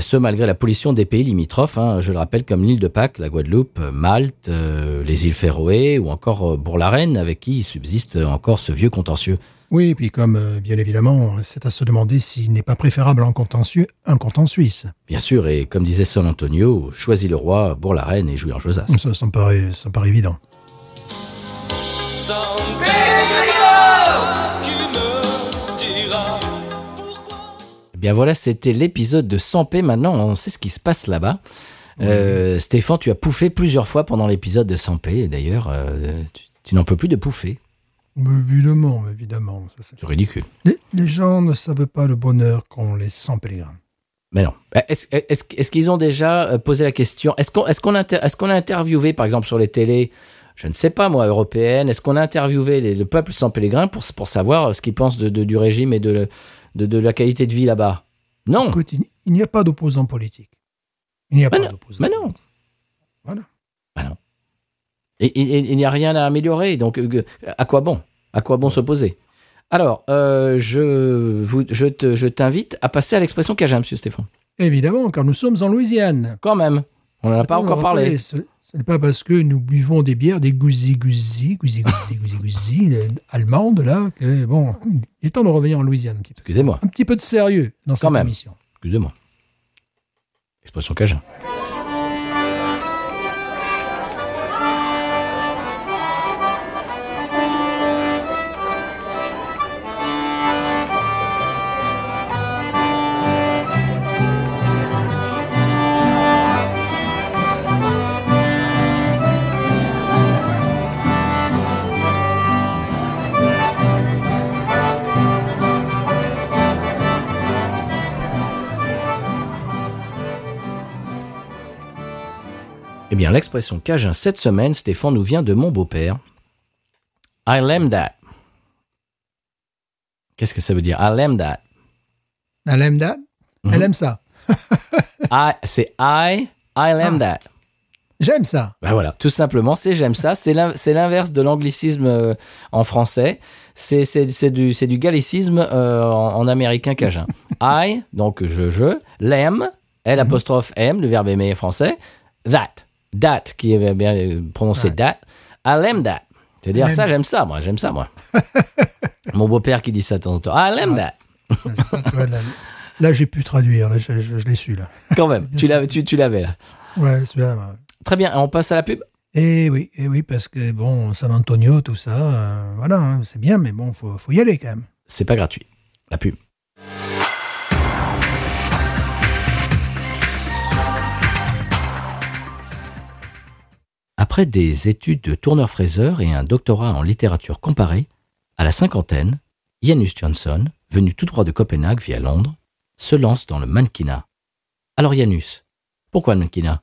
ce malgré la pollution des pays limitrophes, hein, je le rappelle, comme l'île de Pâques, la Guadeloupe, euh, Malte, euh, les îles Féroé ou encore euh, Bourg-la-Reine, avec qui subsiste encore ce vieux contentieux. Oui, et puis comme, euh, bien évidemment, c'est à se demander s'il n'est pas préférable en Su- un compte en Suisse. Bien sûr, et comme disait San Antonio, choisis le roi, Bourg-la-Reine et jouis en Josas. Ça, ça me paraît, ça me paraît évident. San bien voilà, c'était l'épisode de 100p. Maintenant, on sait ce qui se passe là-bas. Euh, Stéphane, tu as pouffé plusieurs fois pendant l'épisode de 100p. Et d'ailleurs, euh, tu, tu n'en peux plus de pouffer. Mais Évidemment, évidemment. c'est- ridicule. les, les gens ne savent pas le bonheur qu'ont les sans pèlerins. Mais non. Est-ce est-ce- qu'ils ont déjà euh, posé la question? Est-ce qu'on est inter- a interviewé, par exemple, sur les télés, je ne sais pas moi, européennes, est-ce qu'on a interviewé les- le peuple sans pèlerin pour, pour savoir ce qu'ils pensent de, de- du régime et de, de, de la qualité de vie là-bas Non. Écoute, il, n'y a pas d'opposant politique. Il n'y a pas non, d'opposant. mais non. politique. Voilà. Bah non. Et il n'y a rien à améliorer. Donc, euh, à quoi bon? À quoi bon s'opposer? Alors, euh, je, vous, je, te- je t'invite à passer à l'expression Cajun, monsieur Stéphane. Évidemment, car nous sommes en Louisiane. Quand même. On n'en a pas encore parlé. Ce, ce n'est pas parce que nous buvons des bières, des gousi, gousi gousi, gousi gousi, (laughs) euh, allemandes, là, que bon, il est temps de revenir en Louisiane un petit peu. Excusez-moi. Un petit peu de sérieux dans cette même. émission. Excusez-moi. Expression Cajun. L'expression Cajun cette semaine, Stéphane, nous vient de mon beau-père. I lame that. Qu'est-ce que ça veut dire? I lame that. Elle aime that? Mhm. Elle aime ça. (laughs) I, c'est I, I lame that. J'aime ça. Ben voilà, tout simplement, c'est j'aime ça. C'est l'in- c'est l'inverse de l'anglicisme euh, en français. C'est du, gallicisme euh, en, en américain cajun. (laughs) I, donc je, je, l'aime, L apostrophe M, le verbe aimer français. That, that, qui est bien euh, prononcé Ouais. that. I lame that. C'est-à-dire L'aime. ça, j'aime ça, moi, j'aime ça, moi. (laughs) Mon beau-père qui dit ça de temps en temps. I that. (laughs) Là, là, j'ai pu traduire. Là, je, je- je l'ai su, là. Quand même, tu l'avais, tu, tu l'avais là. Ouais, celui-là. Très bien, on passe à la pub? Et oui, et oui, parce que bon, San Antonio, tout ça, euh, voilà, hein, c'est bien, mais bon, faut, faut y aller quand même. C'est pas gratuit, la pub. Après des études de tourneur-fraiseur et un doctorat en littérature comparée, à la cinquantaine, Janus Johnson, venu tout droit de Copenhague via Londres, se lance dans le mannequinat. Alors Janus, pourquoi le mannequinat?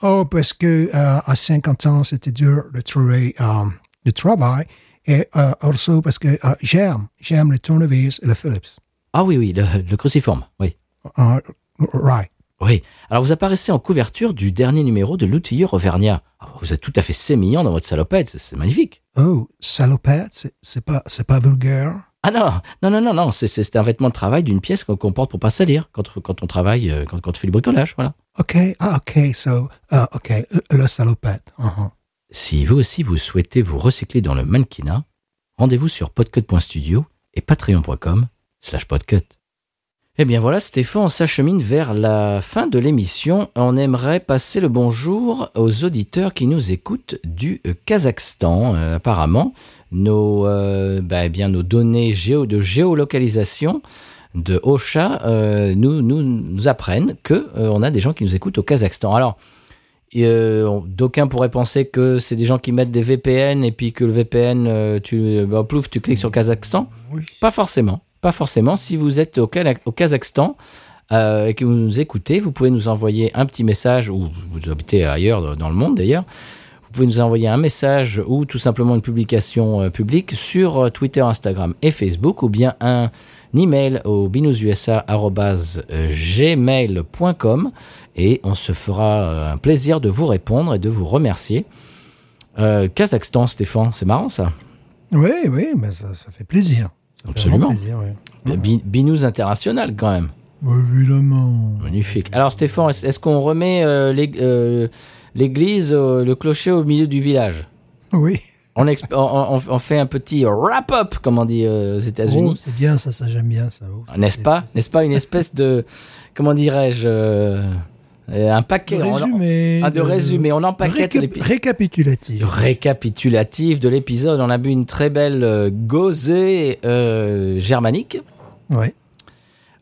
Oh, parce que euh, à 50 ans, c'était dur de trouver euh, du travail, et euh, also parce que j'aime, j'aime le tournevis et le Philips. Ah oui, oui, le, le cruciforme, oui. Euh, right. Oui. Alors vous apparaissez en couverture du dernier numéro de l'outilleur Auvergnat. Ah, Vous êtes tout à fait sémillant dans votre salopette, c'est- magnifique. Oh, salopette, c'est- pas, c'est pas vulgaire. Ah non, non, non, non, non, c'est- un vêtement de travail d'une pièce qu'on qu'on porte pour pas salir quand, quand on travaille, euh, quand, quand on fait du bricolage, voilà. Ok, ah, ok, so, ah, ok, le, le salopette. uh-huh. Si vous aussi vous souhaitez vous recycler dans le mannequinat, rendez-vous sur podcut.studio et patreon.com slash podcut. Eh bien voilà, Stéphane, on s'achemine vers la fin de l'émission. On aimerait passer le bonjour aux auditeurs qui nous écoutent du euh, Kazakhstan. Euh, apparemment, nos, euh, bah, eh bien, nos données géo, de géolocalisation de OSHA euh, nous, nous, nous apprennent que on a des gens qui nous écoutent au Kazakhstan. Alors, euh, d'aucuns pourraient penser que c'est des gens qui mettent des VPN et puis que le VPN, tu, bah, plouf, tu cliques sur Kazakhstan. Oui. Pas forcément. Pas forcément. Si vous êtes au, Kazakhstan euh, et que vous nous écoutez, vous pouvez nous envoyer un petit message, ou vous habitez ailleurs dans le monde d'ailleurs, vous pouvez nous envoyer un message ou tout simplement une publication euh, publique sur euh, Twitter, Instagram et Facebook, ou bien un email au binoususa.gmail.com et on se fera un plaisir de vous répondre et de vous remercier. Kazakhstan, Stéphane, c'est marrant ça? Oui, oui, mais ça fait plaisir. Absolument. plaisir, Binous international quand même. Évidemment. Magnifique. Alors Stéphane, est-ce qu'on remet euh, euh, l'église, euh, le clocher au milieu du village? Oui. on, fait un petit wrap-up, comme on dit euh, aux Oh, États-Unis. c'est bien ça, ça j'aime bien ça. Oh, N'est-ce pas? N'est-ce pas une espèce de, (laughs) comment dirais-je, un paquet, de ah, de résumé, on récap- récapitulatif. récapitulatif de l'épisode. On a bu une très belle euh, gauzée euh, germanique. Ouais.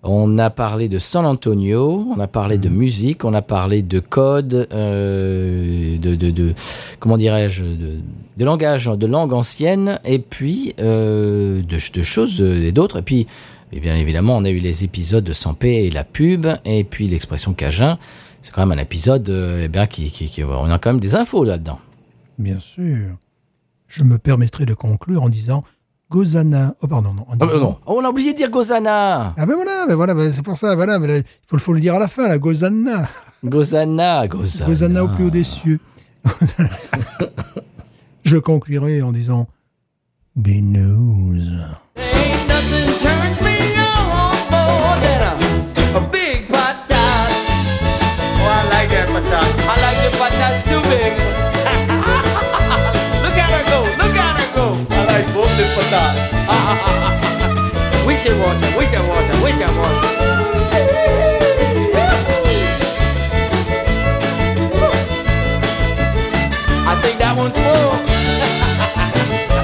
On a parlé de San Antonio, on a parlé de musique, on a parlé de code, euh, de, de, de- comment dirais-je, de, de langage, de langue ancienne, et puis euh, de, choses et d'autres. Et puis, et bien évidemment, on a eu les épisodes de Sampé et la pub, et puis l'expression Cajun. C'est quand même un épisode, euh, eh bien, qui, qui, qui- on a quand même des infos là-dedans. Bien sûr. Je me permettrai de conclure en disant Gozana. Oh, pardon, non. Oh, disant- non. Oh, on a oublié de dire Gozana. Ah ben voilà, ben voilà, ben c'est pour ça, voilà, mais là, il faut, faut le dire à la fin, la Gozana. Gozana, Gozana. Gozana au plus haut des cieux. Je conclurai en disant Binous. Ain't nothing turns me big. (laughs) Look at her go. Look at her go. I like both for that. we should watch her. We should watch her. We should watch her. (laughs) I think that one's full. (laughs)